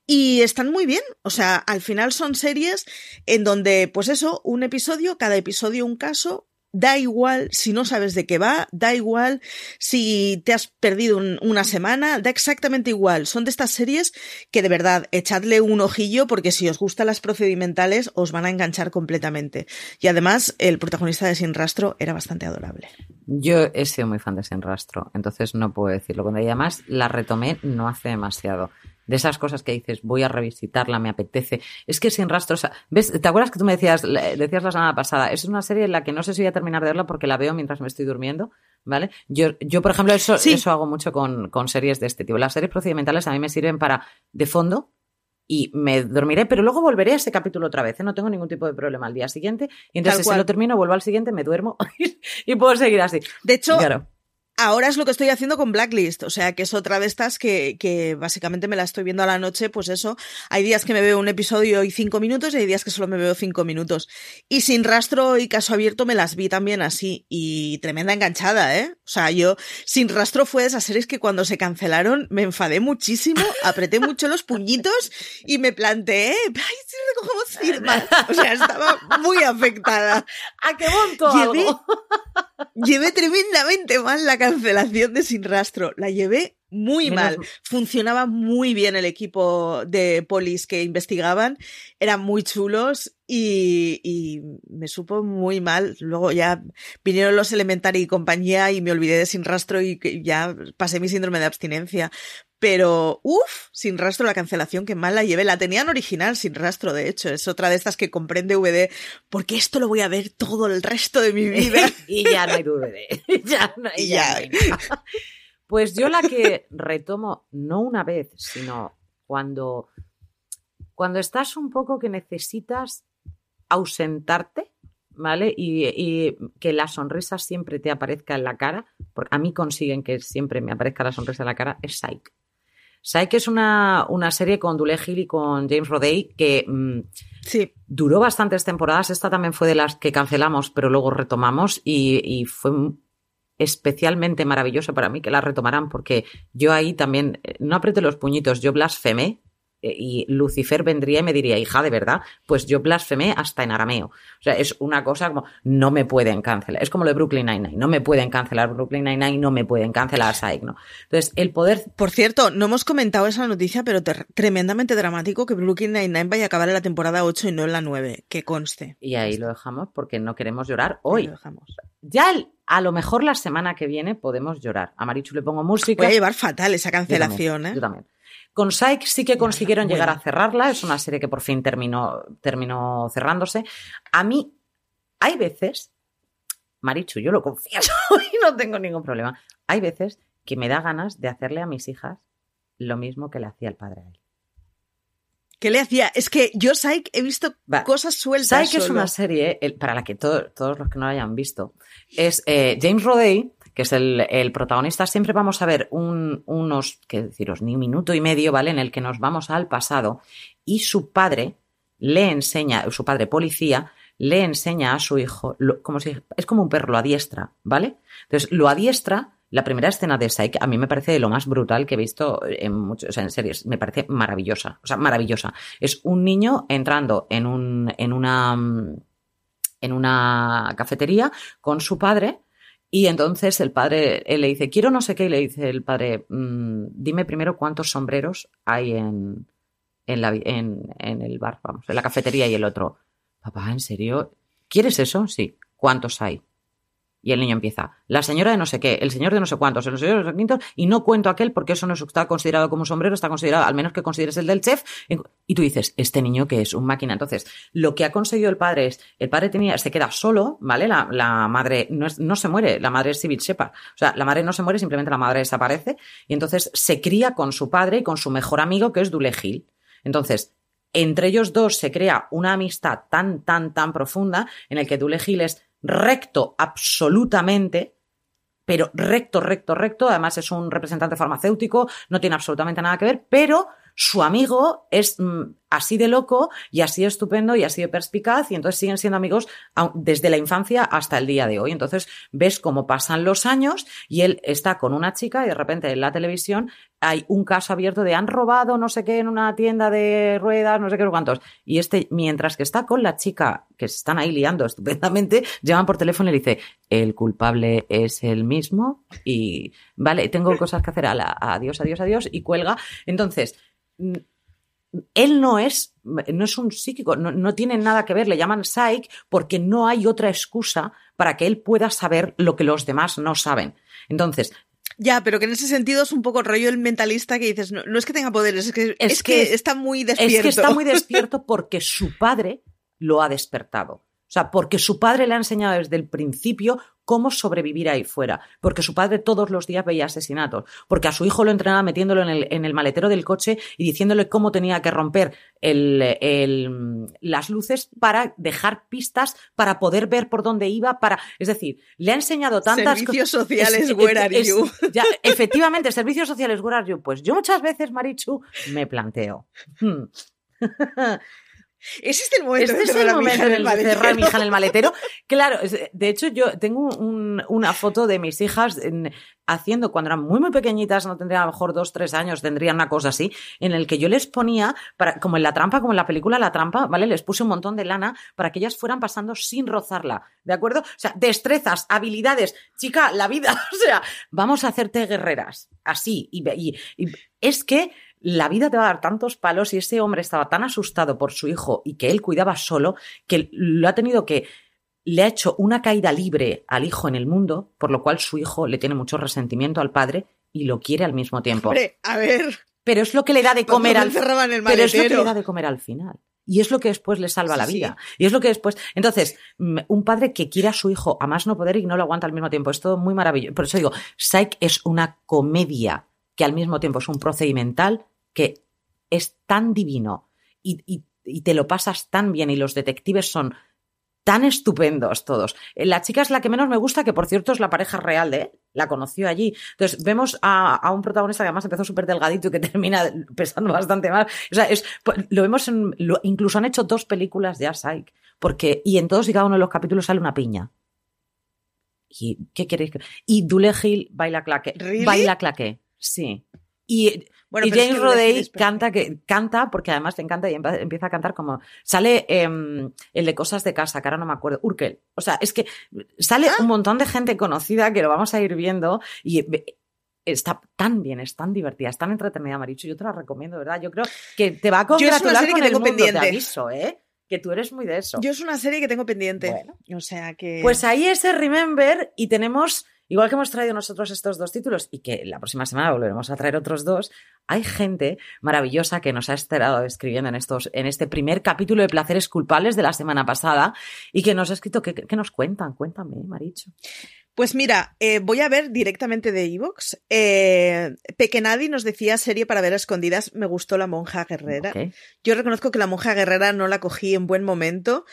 y están muy bien. O sea, al final son series en donde, pues eso, un episodio, cada episodio un caso, Da igual si no sabes de qué va, da igual si te has perdido un- una semana, da exactamente igual. Son de estas series que de verdad echadle un ojillo porque si os gustan las procedimentales os van a enganchar completamente. Y además el protagonista de Sin Rastro era bastante adorable. Yo he sido muy fan de Sin Rastro, entonces no puedo decirlo. Cuando además la retomé no hace demasiado. De esas cosas que dices, voy a revisitarla, me apetece. Es que Sin Rastro, o sea, ¿ves? ¿Te acuerdas que tú me decías, decías la semana pasada? Es una serie en la que no sé si voy a terminar de verla porque la veo mientras me estoy durmiendo, ¿vale? Yo, yo por ejemplo, eso, Sí. eso hago mucho con, con series de este tipo. Las series procedimentales a mí me sirven para, de fondo, y me dormiré, pero luego volveré a ese capítulo otra vez, ¿eh? no tengo ningún tipo de problema al día siguiente, y entonces si lo termino, vuelvo al siguiente, me duermo y puedo seguir así. De hecho, Claro. Ahora es lo que estoy haciendo con Blacklist, o sea que es otra de estas que, que, básicamente me la estoy viendo a la noche, pues eso, hay días que me veo un episodio y cinco minutos y hay días que solo me veo cinco minutos. Y sin rastro y caso abierto me las vi también así y tremenda enganchada, ¿eh? O sea, yo sin rastro fue de esas series que cuando se cancelaron me enfadé muchísimo, apreté mucho los puñitos y me planteé, ay, si recogemos firmas. O sea, estaba muy afectada. ¿A qué monto Llevé, algo? llevé tremendamente mal la cancelación de Sin Rastro. La llevé muy mal. Funcionaba muy bien el equipo de polis que investigaban. Eran muy chulos y, y me supo muy mal. Luego ya vinieron los Elementary y compañía y me olvidé de Sin Rastro y ya pasé mi síndrome de abstinencia. Pero, uff, sin rastro la cancelación, que mal la llevé. La tenían original, sin rastro, de hecho. Es otra de estas que compré en DVD, porque esto lo voy a ver todo el resto de mi vida. y ya no hay DVD. ya no, y ya Ya. no hay nada. Pues yo la que retomo, no una vez, sino cuando, cuando estás un poco que necesitas ausentarte, ¿vale? Y, y que la sonrisa siempre te aparezca en la cara, porque a mí consiguen que siempre me aparezca la sonrisa en la cara, es Psych. Psych es una, una serie con Dule Hill y con James Rodey que mm, Sí, duró bastantes temporadas. Esta también fue de las que cancelamos, pero luego retomamos y, y fue especialmente maravilloso para mí que la retomaran porque yo ahí también, eh, no apreté los puñitos, yo blasfemé y Lucifer vendría y me diría, hija, de verdad, pues yo blasfemé hasta en arameo. O sea, es una cosa como, no me pueden cancelar. Es como lo de Brooklyn Nine-Nine, no me pueden cancelar Brooklyn Nine-Nine, no me pueden cancelar Psych, ¿no? Entonces, el poder Por cierto, no hemos comentado esa noticia, pero tremendamente dramático que Brooklyn Nine-Nine vaya a acabar en la temporada 8 y no en la 9, que conste. y ahí lo dejamos porque no queremos llorar Ahí hoy. lo dejamos. Ya el- a lo mejor la semana que viene podemos llorar. A Marichu le pongo música. Voy a llevar fatal esa Yo también, cancelación, ¿eh? Yo también. Con Psych sí que consiguieron bueno. llegar a cerrarla. Es una serie que por fin terminó, terminó cerrándose. A mí, hay veces, Marichu, yo lo confieso y no tengo ningún problema. Hay veces que me da ganas de hacerle a mis hijas lo mismo que le hacía el padre a él. ¿Qué le hacía? Es que yo, Psych, he visto Va. cosas sueltas. Psych es una serie el- para la que to- todos los que no la hayan visto. Es eh, James Rodey, que es el, el protagonista. Siempre vamos a ver un- unos, qué deciros, ni un minuto y medio, ¿vale? En el que nos vamos al pasado y su padre le enseña, su padre policía, le enseña a su hijo, lo- como si, es como un perro, lo adiestra, ¿vale? Entonces, lo adiestra. La primera escena de Psych a mí me parece de lo más brutal que he visto en muchos, o sea, en series. Me parece maravillosa. O sea, maravillosa. Es un niño entrando en un, en una, en una cafetería con su padre. Y entonces el padre le dice, quiero no sé qué, y le dice el padre, "Mm, dime primero cuántos sombreros hay en, en, la, en, en el bar, vamos, en la cafetería y el otro. Papá, ¿en serio? ¿Quieres eso? Sí. ¿Cuántos hay? Y el niño empieza, la señora de no sé qué, el señor de no sé cuántos, el señor de no sé quintos, y no cuento aquel porque eso no está considerado como un sombrero, está considerado, al menos que consideres el del chef. Y tú dices, este niño que es un máquina. Entonces, lo que ha conseguido el padre es, el padre tenía, se queda solo, ¿vale? La, la madre no, no se muere, la madre es civil sepa. O sea, la madre no se muere, simplemente la madre desaparece. Y entonces se cría con su padre y con su mejor amigo, que es Dule Hill. Entonces, entre ellos dos se crea una amistad tan, tan, tan profunda en el que Dule Hill es recto absolutamente, pero recto, recto, recto. Además es un representante farmacéutico, no tiene absolutamente nada que ver, pero su amigo es mm, así de loco y así de estupendo y así de perspicaz y entonces siguen siendo amigos desde la infancia hasta el día de hoy. Entonces ves cómo pasan los años y él está con una chica y de repente en la televisión hay un caso abierto de han robado no sé qué en una tienda de ruedas, no sé qué no cuántos. Y este, mientras que está con la chica que se están ahí liando estupendamente, llaman por teléfono y le dice, el culpable es el mismo y vale, tengo cosas que hacer, ala, adiós, adiós, adiós y cuelga. Entonces, mm, él no es, no es un psíquico, no, no tiene nada que ver, le llaman psych porque no hay otra excusa para que él pueda saber lo que los demás no saben. Entonces, Ya, pero que en ese sentido es un poco rollo el mentalista que dices, no, no es que tenga poderes, es que, Es es que que- está muy despierto. Es que está muy despierto porque su padre lo ha despertado. O sea, porque su padre le ha enseñado desde el principio cómo sobrevivir ahí fuera, porque su padre todos los días veía asesinatos, porque a su hijo lo entrenaba metiéndolo en el, en el maletero del coche y diciéndole cómo tenía que romper el, el, las luces para dejar pistas, para poder ver por dónde iba, para, es decir, le ha enseñado tantas Servicios sociales, where are es- you? ya, efectivamente, servicios sociales, where are you? Pues yo muchas veces, Marichu, me planteo. hmm, ¿Es este el momento este de es el momento en de el maletero? cerrar mi hija en el maletero. Claro, es- de hecho yo tengo un- una foto de mis hijas en- haciendo cuando eran muy muy pequeñitas, no tendrían a lo mejor dos, tres años, tendrían una cosa así, en el que yo les ponía, para, como en la trampa, como en la película La trampa, ¿vale? Les puse un montón de lana para que ellas fueran pasando sin rozarla, ¿de acuerdo? O sea, destrezas, habilidades, chica, la vida, o sea, vamos a hacerte guerreras, así, y, y- y es que la vida te va a dar tantos palos y ese hombre estaba tan asustado por su hijo y que él cuidaba solo que lo ha tenido que le ha hecho una caída libre al hijo en el mundo, por lo cual su hijo le tiene mucho resentimiento al padre y lo quiere al mismo tiempo. Hombre, a ver, Pero es lo que le da de ¿cuándo comer me al el pero es lo que le da de comer al final. Y es lo que después le salva Sí, la sí. vida. Y es lo que después. Entonces, mm, un padre que quiere a su hijo a más no poder y no lo aguanta al mismo tiempo. Es todo muy maravilloso. Por eso digo, Psych es una comedia que al mismo tiempo es un procedimental que es tan divino y, y- y te lo pasas tan bien y los detectives son tan estupendos todos. Eh, La chica es la que menos me gusta, que por cierto es la pareja real de él, la conoció allí. Entonces vemos a, a un protagonista que además empezó súper delgadito y que termina pesando bastante más. O sea, es, lo vemos en, lo- incluso han hecho dos películas de Psych, porque, y en todos y cada uno de los capítulos sale una piña. ¿Y qué queréis que.? Y Dule Hill baila claque. ¿Really? Baila claque, sí. Y Bueno, y pero es James que Rodey es canta, que, canta porque además le encanta y empieza a cantar como. Sale em, el de Cosas de Casa, que ahora no me acuerdo. Urkel. O sea, es que sale Ah. un montón de gente conocida que lo vamos a ir viendo y. Está tan bien, es tan divertida, es tan entretenida, Marichu. Yo te la recomiendo, ¿verdad? Yo creo que te va a es congratular serie con que el tengo mundo, pendiente. te aviso, ¿eh? Que tú eres muy de eso. Yo es una serie que tengo pendiente. Bueno. O sea que. Pues ahí ese Remember y tenemos, igual que hemos traído nosotros estos dos títulos y que la próxima semana volveremos a traer otros dos, hay gente maravillosa que nos ha estado escribiendo en, estos, en este primer capítulo de Placeres Culpables de la semana pasada y que nos ha escrito, ¿qué, qué nos cuentan? Cuéntame, Maricho. Pues mira, eh, voy a ver directamente de Evox. Eh, Pequenadi nos decía serie para ver a escondidas. Me gustó La Monja Guerrera. Yo reconozco que La Monja Guerrera no la cogí en buen momento.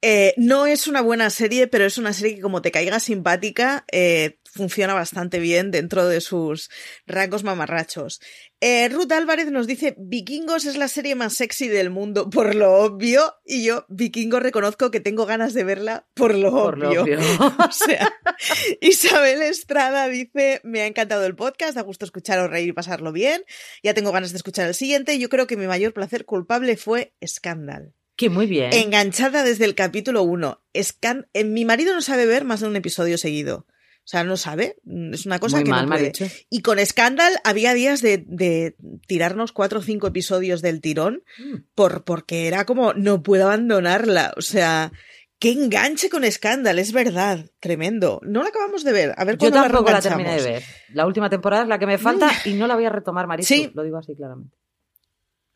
Eh, no es una buena serie, pero es una serie que como te caiga simpática, eh, funciona bastante bien dentro de sus rangos mamarrachos. Eh, Ruth Álvarez nos dice, Vikingos es la serie más sexy del mundo, por lo obvio, y yo, Vikingos, reconozco que tengo ganas de verla por lo Por lo obvio. obvio. O sea, Isabel Estrada dice, me ha encantado el podcast, da gusto escucharos reír y pasarlo bien. Ya tengo ganas de escuchar el siguiente. Yo creo que mi mayor placer culpable fue Scandal. Que muy bien. Enganchada desde el capítulo 1. Scan eh, mi marido no sabe ver más de un episodio seguido. O sea, no sabe. Mm, Es una cosa muy que mal, no puede. Y con Scandal había días de, de tirarnos cuatro o cinco episodios del tirón Mm. por, porque era como, no puedo abandonarla. O sea, qué enganche con Scandal, es verdad. Tremendo. No la acabamos de ver. A ver Yo tampoco la terminé de ver. La última temporada es la que me falta y no la voy a retomar, Maricho. Sí. Lo digo así claramente.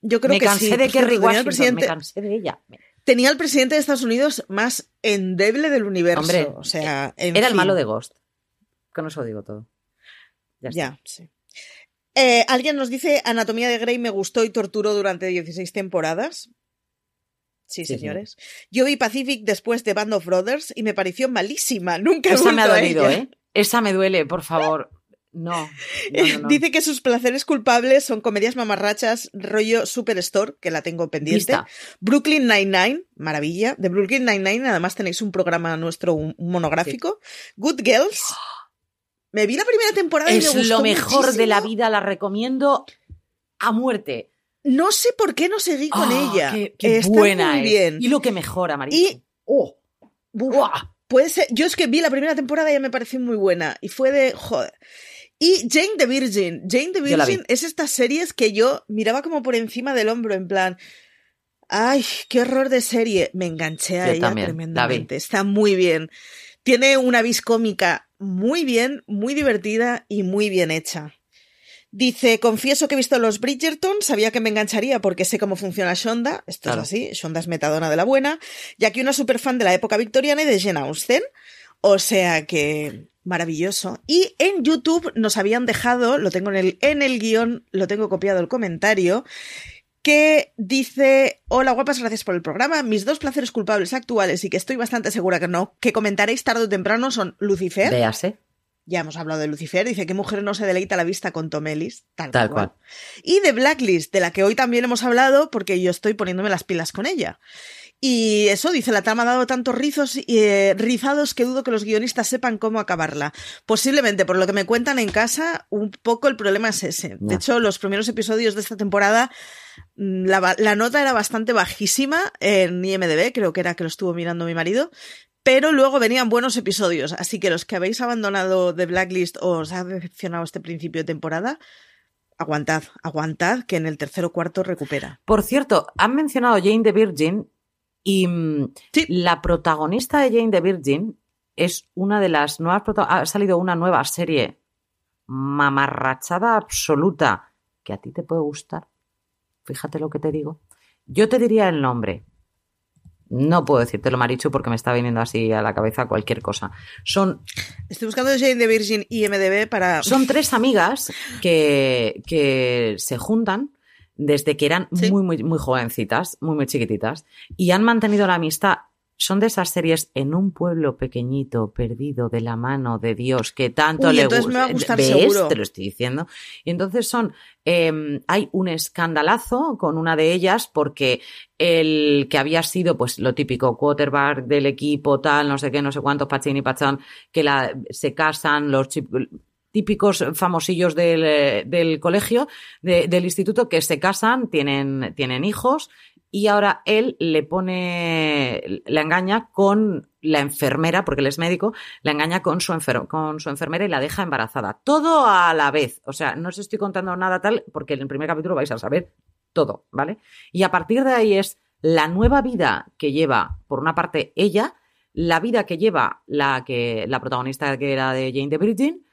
Yo creo me que cansé sí. de Kerry tenía el Washington, presidente- me cansé de ella. tenía el presidente de Estados Unidos más endeble del universo. Hombre, o sea, en Era el malo de Ghost. Con eso digo todo. Ya. Ya, sí. Eh, Alguien nos dice, Anatomía de Grey me gustó y torturó durante 16 temporadas. Sí, Sí, señores. Yo vi Pacific después de Band of Brothers y me pareció malísima. Nunca he Esa me ha dolido. ¿eh? Esa me duele, por favor. No. no, no, no. Dice que sus placeres culpables son comedias mamarrachas, rollo Superstore, que la tengo pendiente. Vista. Brooklyn Nine-Nine, maravilla. De Brooklyn Nine-Nine, además tenéis un programa nuestro, un, monográfico. Good Girls. Me vi la primera temporada y me Es gustó lo mejor de la vida, la recomiendo a muerte. No sé por qué no seguí con Ah, ella. Qué, qué Está buena muy es. bien. Y lo que mejora, María. Y- Oh, ¡buah! puede ser. Yo es que vi la primera temporada y ya me pareció muy buena. Y fue de. Joder. Y Jane the Virgin. Jane the. Virgin es estas series que yo miraba como por encima del hombro, en plan. Ay, qué horror de serie. Me enganché a Yo ella también, tremendamente. Está muy bien. Tiene una vis cómica muy bien, muy divertida y muy bien hecha. Dice, confieso que he visto los Bridgerton, sabía que me engancharía porque sé cómo funciona Shonda, esto Claro. es así, Shonda es metadona de la buena, ya que una superfan de la época victoriana y de Jane Austen, o sea que maravilloso. Y en YouTube nos habían dejado, lo tengo en el, en el guion, lo tengo copiado el comentario, que dice, hola guapas, gracias por el programa, mis dos placeres culpables actuales y que estoy bastante segura que no, que comentaréis tarde o temprano son Lucifer, Véase. ya hemos hablado de Lucifer, dice que mujer no se deleita la vista con Tom Ellis, tal, Tal cual. cual. Y de Blacklist, de la que hoy también hemos hablado porque yo estoy poniéndome las pilas con ella. Y eso dice, la trama ha dado tantos rizos y eh, rizados que dudo que los guionistas sepan cómo acabarla. Posiblemente, por lo que me cuentan en casa, un poco el problema es ese. De hecho, los primeros episodios de esta temporada, mm, la nota era bastante bajísima en IMDB, creo que era que lo estuvo mirando mi marido. Pero luego venían buenos episodios, así que los que habéis abandonado The Blacklist o os ha decepcionado este principio de temporada, aguantad, aguantad, que en el tercer o cuarto recupera. Por cierto, han mencionado Jane the Virgin y mm, Sí. la protagonista de Jane the Virgin es una de las nuevas ha salido una nueva serie mamarrachada absoluta que a ti te puede gustar. Fíjate lo que te digo. Yo te diría el nombre. No puedo decírtelo, Marichu, porque me está viniendo así a la cabeza cualquier cosa. Son Estoy buscando Jane the Virgin y MDB para... son tres amigas que, que se juntan desde que eran Sí. muy, muy, muy jovencitas, muy, muy chiquititas, y han mantenido la amistad. Son de esas series en un pueblo pequeñito, perdido de la mano de Dios, que tanto Uy, le entonces gusta. me va a gustar ¿Ves? seguro. Te lo estoy diciendo. Y entonces son, eh, hay un escandalazo con una de ellas porque el que había sido, pues lo típico, quarterback del equipo, tal, no sé qué, no sé cuántos, pachín y pachán, que la, se casan, los típicos famosillos del, del colegio, de- del instituto, que se casan, tienen, tienen hijos, y ahora él le pone, la engaña con la enfermera, porque él es médico, la engaña con su, enfer- con su enfermera y la deja embarazada. Todo a la vez. O sea, no os estoy contando nada tal, porque en el primer capítulo vais a saber todo, ¿vale? Y a partir de ahí es la nueva vida que lleva, por una parte, ella, la vida que lleva la, que, la protagonista que era de Jane the Virgin,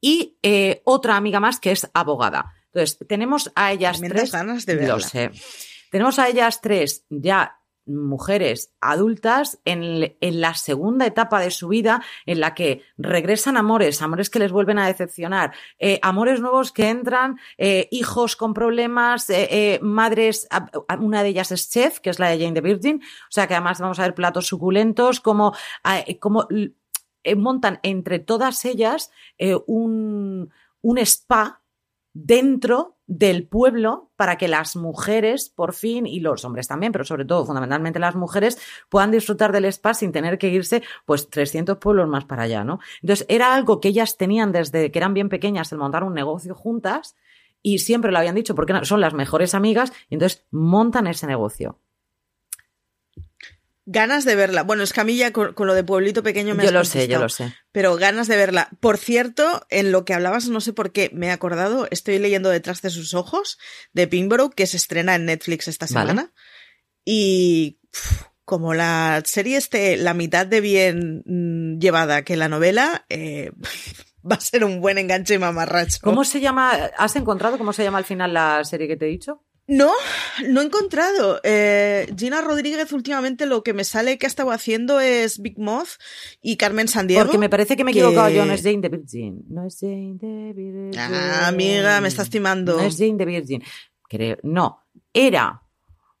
y eh, otra amiga más que es abogada. Entonces, tenemos a ellas tres. ganas de Lo verla. sé. Tenemos a ellas tres ya mujeres adultas en, en la segunda etapa de su vida en la que regresan amores, amores que les vuelven a decepcionar, eh, amores nuevos que entran, eh, hijos con problemas, eh, eh, madres, una de ellas es chef, que es la de Jane the Virgin, o sea que además vamos a ver platos suculentos, como, eh, como montan entre todas ellas eh, un, un spa dentro del pueblo para que las mujeres, por fin, y los hombres también, pero sobre todo, fundamentalmente las mujeres, puedan disfrutar del spa sin tener que irse, pues, 300 pueblos más para allá, ¿no? Entonces, era algo que ellas tenían desde que eran bien pequeñas, el montar un negocio juntas, y siempre lo habían dicho porque son las mejores amigas, y entonces montan ese negocio. Ganas de verla. Bueno, es que a mí ya con, con lo de pueblito pequeño me Yo has lo sé, yo lo sé. Pero ganas de verla. Por cierto, en lo que hablabas, no sé por qué, me he acordado, estoy leyendo Detrás de sus ojos, de Pimborough, que se estrena en Netflix esta Vale. semana. Y como la serie esté la mitad de bien mm, llevada que la novela, eh, va a ser un buen enganche mamarracho. ¿Cómo se llama? ¿Has encontrado cómo se llama al final la serie que te he dicho? No, no he encontrado. Eh, Gina Rodríguez últimamente lo que me sale que ha estado haciendo es Big Moth y Carmen Sandiego. Porque me parece que me he que- equivocado yo, no es Jane the Virgin. No es Jane the Virgin. Ah, amiga, me estás timando. No es Jane the Virgin. Creo, no, era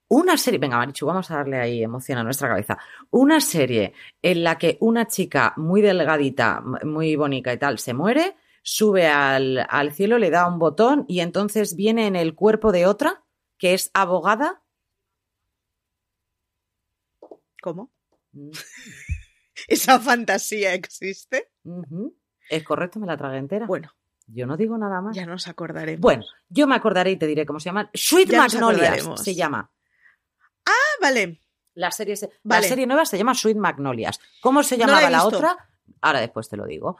una serie, venga Marichu, vamos a darle ahí emoción a nuestra cabeza. Una serie en la que una chica muy delgadita, muy bonita y tal, se muere, sube al, al cielo, le da un botón y entonces viene en el cuerpo de otra que es abogada. ¿Cómo? Mm, ¿Esa fantasía existe? Es correcto, me la tragué entera. Bueno, Yo no digo nada más. ya nos acordaremos. Bueno, yo me acordaré y te diré cómo se llama. Sweet Ya Magnolias se llama. Ah, vale. La serie, se- Vale. la serie nueva se llama Sweet Magnolias. ¿Cómo se No la llamaba la, otra? Ahora después te lo digo.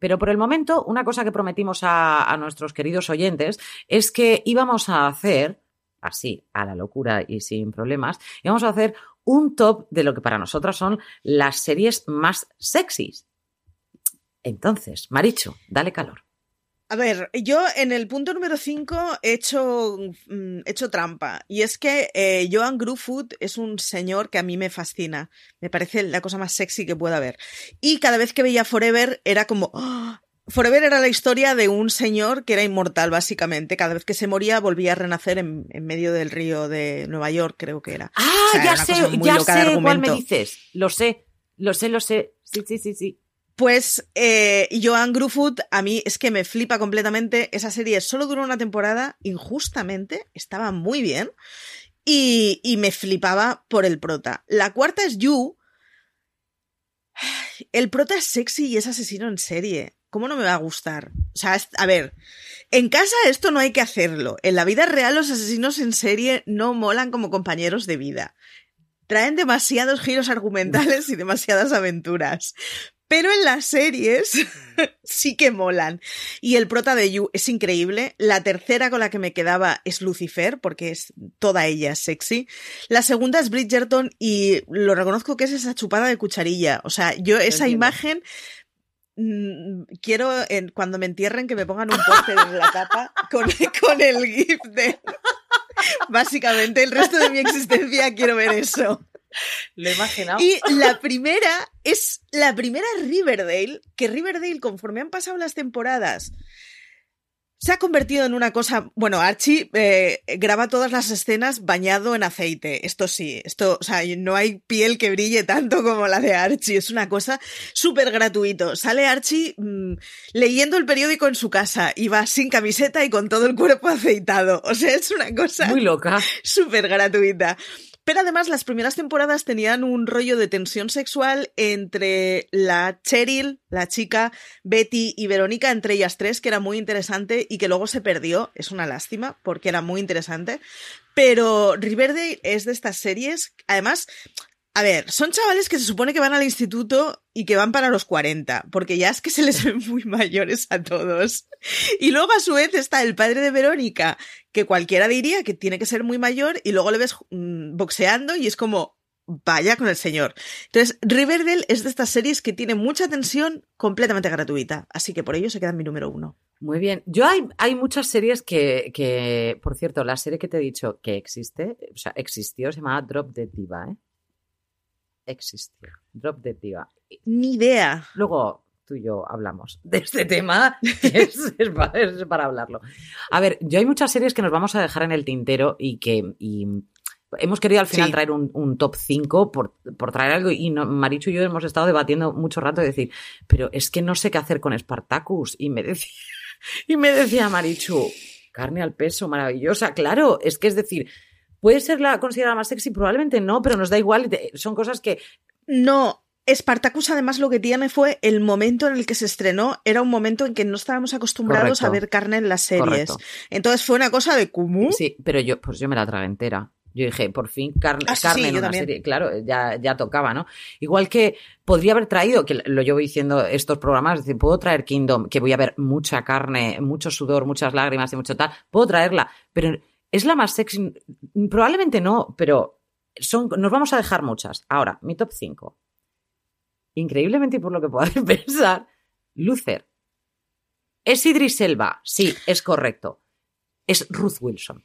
Pero por el momento, una cosa que prometimos a, a nuestros queridos oyentes es que íbamos a hacer, así, a la locura y sin problemas, íbamos a hacer un top de lo que para nosotras son las series más sexys. Entonces, Marichu, dale calor. A ver, yo en el punto número 5 he hecho, mm, he hecho trampa. Y es que eh, Joan Grufoot es un señor que a mí me fascina. Me parece la cosa más sexy que pueda haber. Y cada vez que veía Forever era como... ¡ah! Forever era la historia de un señor que era inmortal, básicamente. Cada vez que se moría volvía a renacer en, en medio del río de Nueva York, creo que era. Ah, O sea, ya era sé, ya sé cuál me dices. Lo sé, lo sé, lo sé. Sí, sí, sí, sí. Pues eh, Joan Grufoot, a mí es que me flipa completamente. Esa serie solo duró una temporada, injustamente, estaba muy bien. Y, y me flipaba por el prota. La cuarta es You. El prota es sexy y es asesino en serie. ¿Cómo no me va a gustar? O sea, a ver, en casa esto no hay que hacerlo. En la vida real los asesinos en serie no molan como compañeros de vida. Traen demasiados giros argumentales y demasiadas aventuras. Pero en las series sí que molan. Y el prota de You es increíble. La tercera con la que me quedaba es Lucifer, porque es toda ella sexy. La segunda es Bridgerton y lo reconozco que es esa chupada de cucharilla. O sea, yo esa entiendo. imagen quiero en- cuando me entierren que me pongan un póster en la tapa con, con el gif de... Básicamente, el resto de mi existencia quiero ver eso. Lo he imaginado. Y la primera es la primera Riverdale, que Riverdale, conforme han pasado las temporadas, se ha convertido en una cosa. Bueno, Archie eh, graba todas las escenas bañado en aceite. Esto sí, esto, o sea, no hay piel que brille tanto como la de Archie. Es una cosa súper gratuito. Sale Archie mm, leyendo el periódico en su casa y va sin camiseta y con todo el cuerpo aceitado. O sea, es una cosa Muy loca. súper gratuita. Pero además las primeras temporadas tenían un rollo de tensión sexual entre la Cheryl, la chica, Betty y Verónica, entre ellas tres, que era muy interesante y que luego se perdió. Es una lástima porque era muy interesante. Pero Riverdale es de estas series, además, a ver, son chavales que se supone que van al instituto y que van para los 40, porque ya es que se les ven muy mayores a todos. Y luego a su vez está el padre de Verónica, que cualquiera diría que tiene que ser muy mayor, y luego le ves mm, boxeando y es como, vaya con el señor. Entonces, Riverdale es de estas series que tiene mucha tensión completamente gratuita, así que por ello se queda en mi número uno. Muy bien. Yo hay, hay muchas series que, por cierto, la serie que te he dicho que existe, o sea, existió, se llamaba Drop Dead Diva, ¿eh? Existió. Drop Dead Diva. Ni idea. Luego tú y yo hablamos de este tema, es, es para, es para hablarlo. A ver, yo hay muchas series que nos vamos a dejar en el tintero y que y hemos querido al final Sí. traer un, un top 5 por, por traer algo y no, Marichu y yo hemos estado debatiendo mucho rato de decir, pero es que no sé qué hacer con Spartacus y me decía, y me decía Marichu, carne al peso, maravillosa, claro, es que es decir, puede ser la considerada más sexy, probablemente no, pero nos da igual, son cosas que No, Spartacus además lo que tiene fue el momento en el que se estrenó, era un momento en que no estábamos acostumbrados Correcto. a ver carne en las series. Correcto. Entonces fue una cosa de ¿cómo? Sí, pero yo, pues yo me la tragué entera. Yo dije, por fin carne, Ah, sí, carne sí, en una también. serie. Claro, ya, ya tocaba, ¿no? Igual que podría haber traído, que lo llevo diciendo estos programas, es decir, puedo traer Kingdom, que voy a ver mucha carne, mucho sudor, muchas lágrimas y mucho tal. Puedo traerla, pero es la más sexy. Probablemente no, pero son, nos vamos a dejar muchas. Ahora, mi top 5. Increíblemente y por lo que podáis pensar, Luther. ¿Es Idris Elba? Sí, es correcto. Es Ruth Wilson.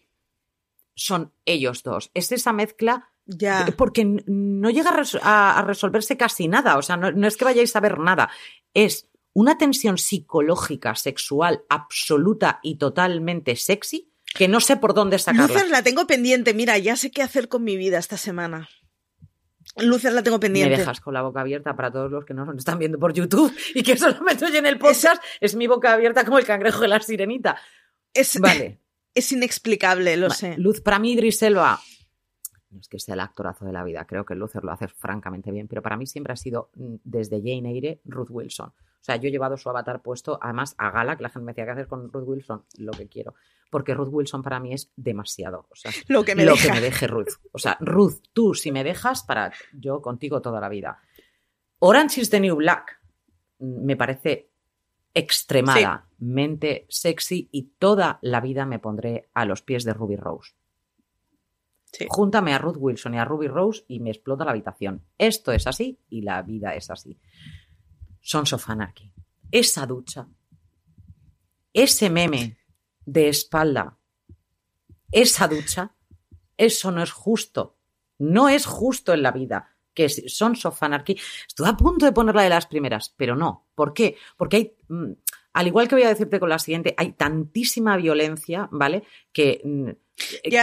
Son ellos dos. Es esa mezcla Ya. porque no llega a, res- a- a resolverse casi nada. O sea, no, no es que vayáis a ver nada. Es una tensión psicológica, sexual, absoluta y totalmente sexy que no sé por dónde sacarla. Luther la tengo pendiente, mira, ya sé qué hacer con mi vida esta semana. Luther la tengo Me pendiente. dejas con la boca abierta para todos los que no nos están viendo por YouTube y que solamente oyen el podcast. Es mi boca abierta como el cangrejo de la sirenita. Es, Vale. es inexplicable, lo sé. Luz, para mí, Idris Elba, no es que sea el actorazo de la vida, creo que Luther lo hace francamente bien, pero para mí siempre ha sido, mm, desde Jane Eyre, Ruth Wilson. O sea, yo he llevado su avatar puesto, además, a gala, que la gente me decía, ¿qué hacer con Ruth Wilson? Lo que quiero. Porque Ruth Wilson para mí es demasiado. O sea, Lo que me lo deja. que me deje Ruth. O sea, Ruth, tú si me dejas, para yo contigo toda la vida. Orange is the New Black mm, me parece extremadamente sexy y toda la vida me pondré a los pies de Ruby Rose. Sí. Júntame a Ruth Wilson y a Ruby Rose y me explota la habitación. Esto es así y la vida es así. Sons of Anarchy. Esa ducha. ese meme de espalda, esa ducha, eso no es justo. No es justo en la vida. Que Sons of Anarchy. Estuve a punto de ponerla de las primeras, pero no. ¿Por qué? Porque hay. mm, Al igual que voy a decirte con la siguiente, hay tantísima violencia, ¿vale? Que, mm,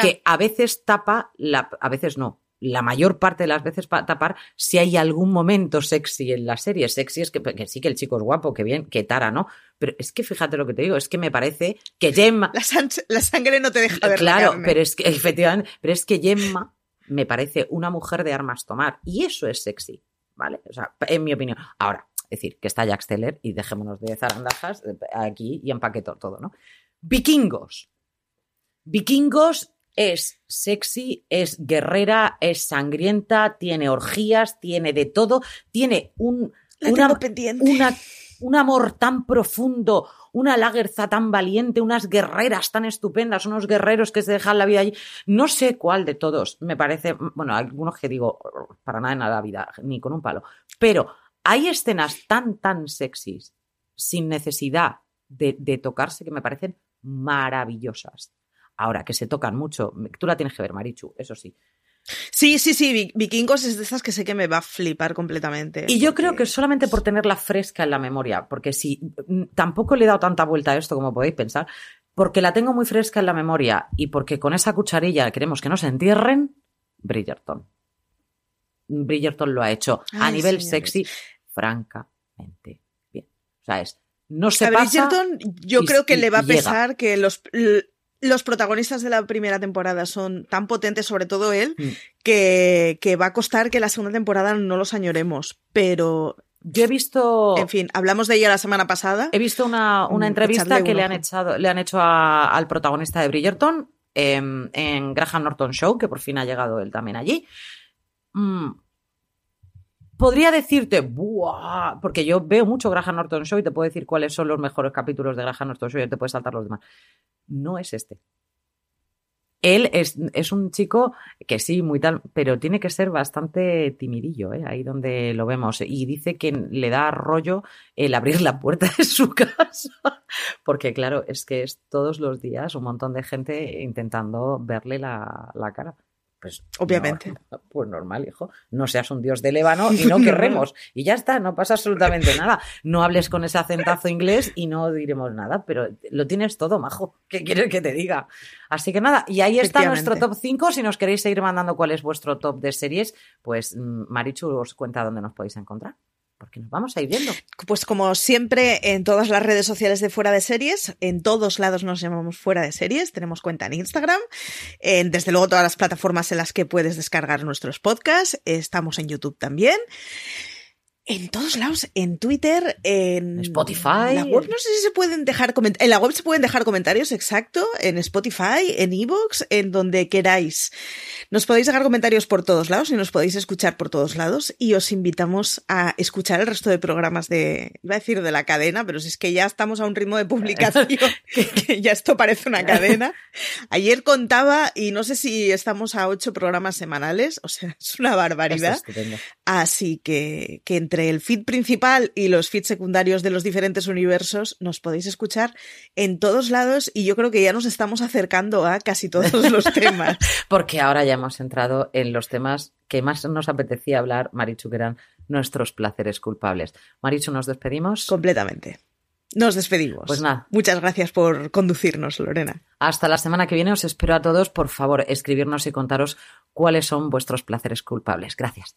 que a veces tapa, la, a veces no. La mayor parte de las veces para tapar si hay algún momento sexy en la serie. Sexy es que, que sí que el chico es guapo, que bien, que tara, ¿no? Pero es que fíjate lo que te digo, es que me parece que Gemma. La, san- la sangre no te deja ver la Claro, pero es que efectivamente, pero es que Gemma me parece una mujer de armas tomar y eso es sexy, ¿vale? O sea, en mi opinión. Ahora, es decir, que está Jack Steller y dejémonos de zarandajas eh, aquí y empaquetó todo, ¿no? Vikingos. Vikingos es sexy, es guerrera, es sangrienta, tiene orgías, tiene de todo, tiene un una- un amor tan profundo, una lagerza tan valiente, unas guerreras tan estupendas, unos guerreros que se dejan la vida allí. No sé cuál de todos, me parece, bueno, algunos que digo, para nada en la vida, ni con un palo, pero hay escenas tan, tan sexys, sin necesidad de, de tocarse, que me parecen maravillosas. Ahora, que se tocan mucho, tú la tienes que ver, Marichu, eso sí. Sí, sí, sí, Vi- Vikingos es de esas que sé que me va a flipar completamente. Y yo porque- creo que solamente por tenerla fresca en la memoria, porque si mm, tampoco le he dado tanta vuelta a esto como podéis pensar, porque la tengo muy fresca en la memoria y porque con esa cucharilla queremos que no se entierren, Bridgerton. Bridgerton lo ha hecho a nivel señores. sexy, francamente bien. O sea, es, no se a pasa. Bridgerton yo creo que le va a llega. pesar que los, los protagonistas de la primera temporada son tan potentes, sobre todo él, Mm. que, que va a costar que la segunda temporada no los añoremos. Pero, Yo he visto. en fin, hablamos de ella la semana pasada. He visto una, una Mm, entrevista que un le han, echado, le han hecho a- al protagonista de Bridgerton em, en Graham Norton Show, que por fin ha llegado él también allí. Mm, podría decirte, ¡buah! Porque yo veo mucho Graham Norton Show y te puedo decir cuáles son los mejores capítulos de Graham Norton Show y te puedes saltar los demás. No es este. Él es, es un chico que sí, muy tal, pero tiene que ser bastante timidillo, ¿eh? ahí donde lo vemos. Y dice que le da rollo el abrir la puerta de su casa, porque claro, es que es todos los días un montón de gente intentando verle la, la cara. Pues Obviamente. no, pues normal, hijo. No seas un dios del ébano y no querremos. Y ya está, no pasa absolutamente nada. No hables con ese acentazo inglés y no diremos nada, pero lo tienes todo, majo. ¿Qué quieres que te diga? Así que nada, y ahí está nuestro top 5. Si nos queréis seguir mandando cuál es vuestro top de series, pues mm, Marichu os cuenta dónde nos podéis encontrar. Porque nos vamos a ir viendo. Pues como siempre, en todas las redes sociales de Fuera de Series, en todos lados nos llamamos Fuera de Series, tenemos cuenta en Instagram, en, desde luego todas las plataformas en las que puedes descargar nuestros podcasts, estamos en YouTube también. En todos lados, en Twitter, en Spotify. La web no sé si se pueden dejar coment- en la web se pueden dejar comentarios, exacto, en Spotify, en Evox, en donde queráis. Nos podéis dejar comentarios por todos lados y nos podéis escuchar por todos lados y os invitamos a escuchar el resto de programas de, iba a decir de la cadena, pero si es que ya estamos a un ritmo de publicación que, que ya esto parece una cadena. Ayer contaba y no sé si estamos a ocho programas semanales, o sea, es una barbaridad. Así que, que entre el feed principal y los feeds secundarios de los diferentes universos nos podéis escuchar en todos lados y yo creo que ya nos estamos acercando a casi todos los temas. Porque ahora ya hemos entrado en los temas que más nos apetecía hablar, Marichu, que eran nuestros placeres culpables. Marichu, nos despedimos. Completamente. Nos despedimos. Pues nada. Muchas gracias por conducirnos, Lorena. Hasta la semana que viene os espero a todos. Por favor, escribirnos y contaros cuáles son vuestros placeres culpables. Gracias.